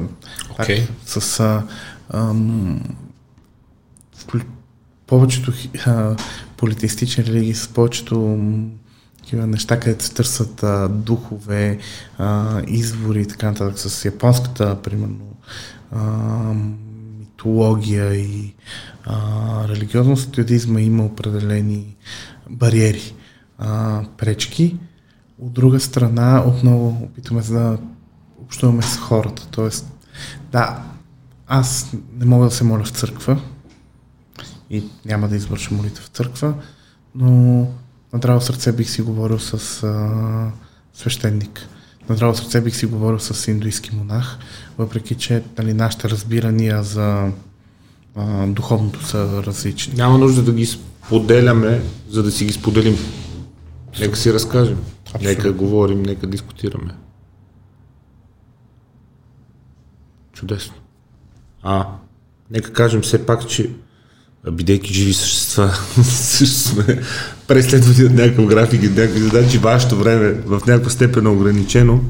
okay. пак, с а, ам, повечето а, политистични религии, с повечето такива неща, където се търсят а, духове, а, извори и така нататък. С японската, примерно, а, митология и а, религиозност, юдизма има определени бариери, а, пречки. От друга страна, отново опитваме да общуваме с хората. Тоест, да, аз не мога да се моля в църква и няма да извърша молитва в църква, но на здраво сърце бих си говорил с а, свещеник. На здраво сърце бих си говорил с индуистски монах, въпреки че нали, нашите разбирания за а, духовното са различни. Няма нужда да ги споделяме, за да си ги споделим. Нека си разкажем. Абсолютно. Нека говорим, нека дискутираме. Чудесно. А, нека кажем все пак, че бидейки живи същества, сме преследвани от някакъв график и някакви задачи, вашето време в някаква степен е ограничено.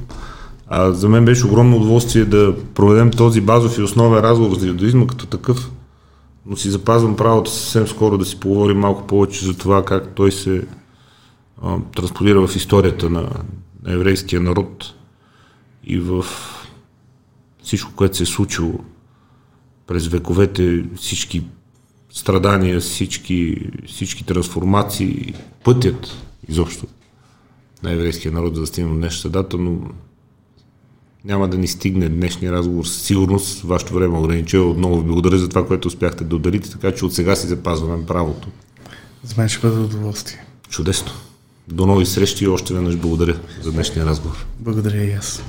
А за мен беше огромно удоволствие да проведем този базов и основен разговор за юдаизма като такъв, но си запазвам правото съвсем скоро да си поговорим малко повече за това как той се а, транспонира в историята на, на еврейския народ и в всичко, което се е случило през вековете, всички страдания, всички, всички трансформации, пътят изобщо на еврейския народ, за да стигнем днешната дата, но няма да ни стигне днешния разговор със сигурност. Вашето време е ограничено. Отново ви благодаря за това, което успяхте да отделите, така че от сега си запазваме правото. За мен ще бъде удоволствие. Чудесно. До нови срещи и още веднъж благодаря за днешния разговор. Благодаря и аз.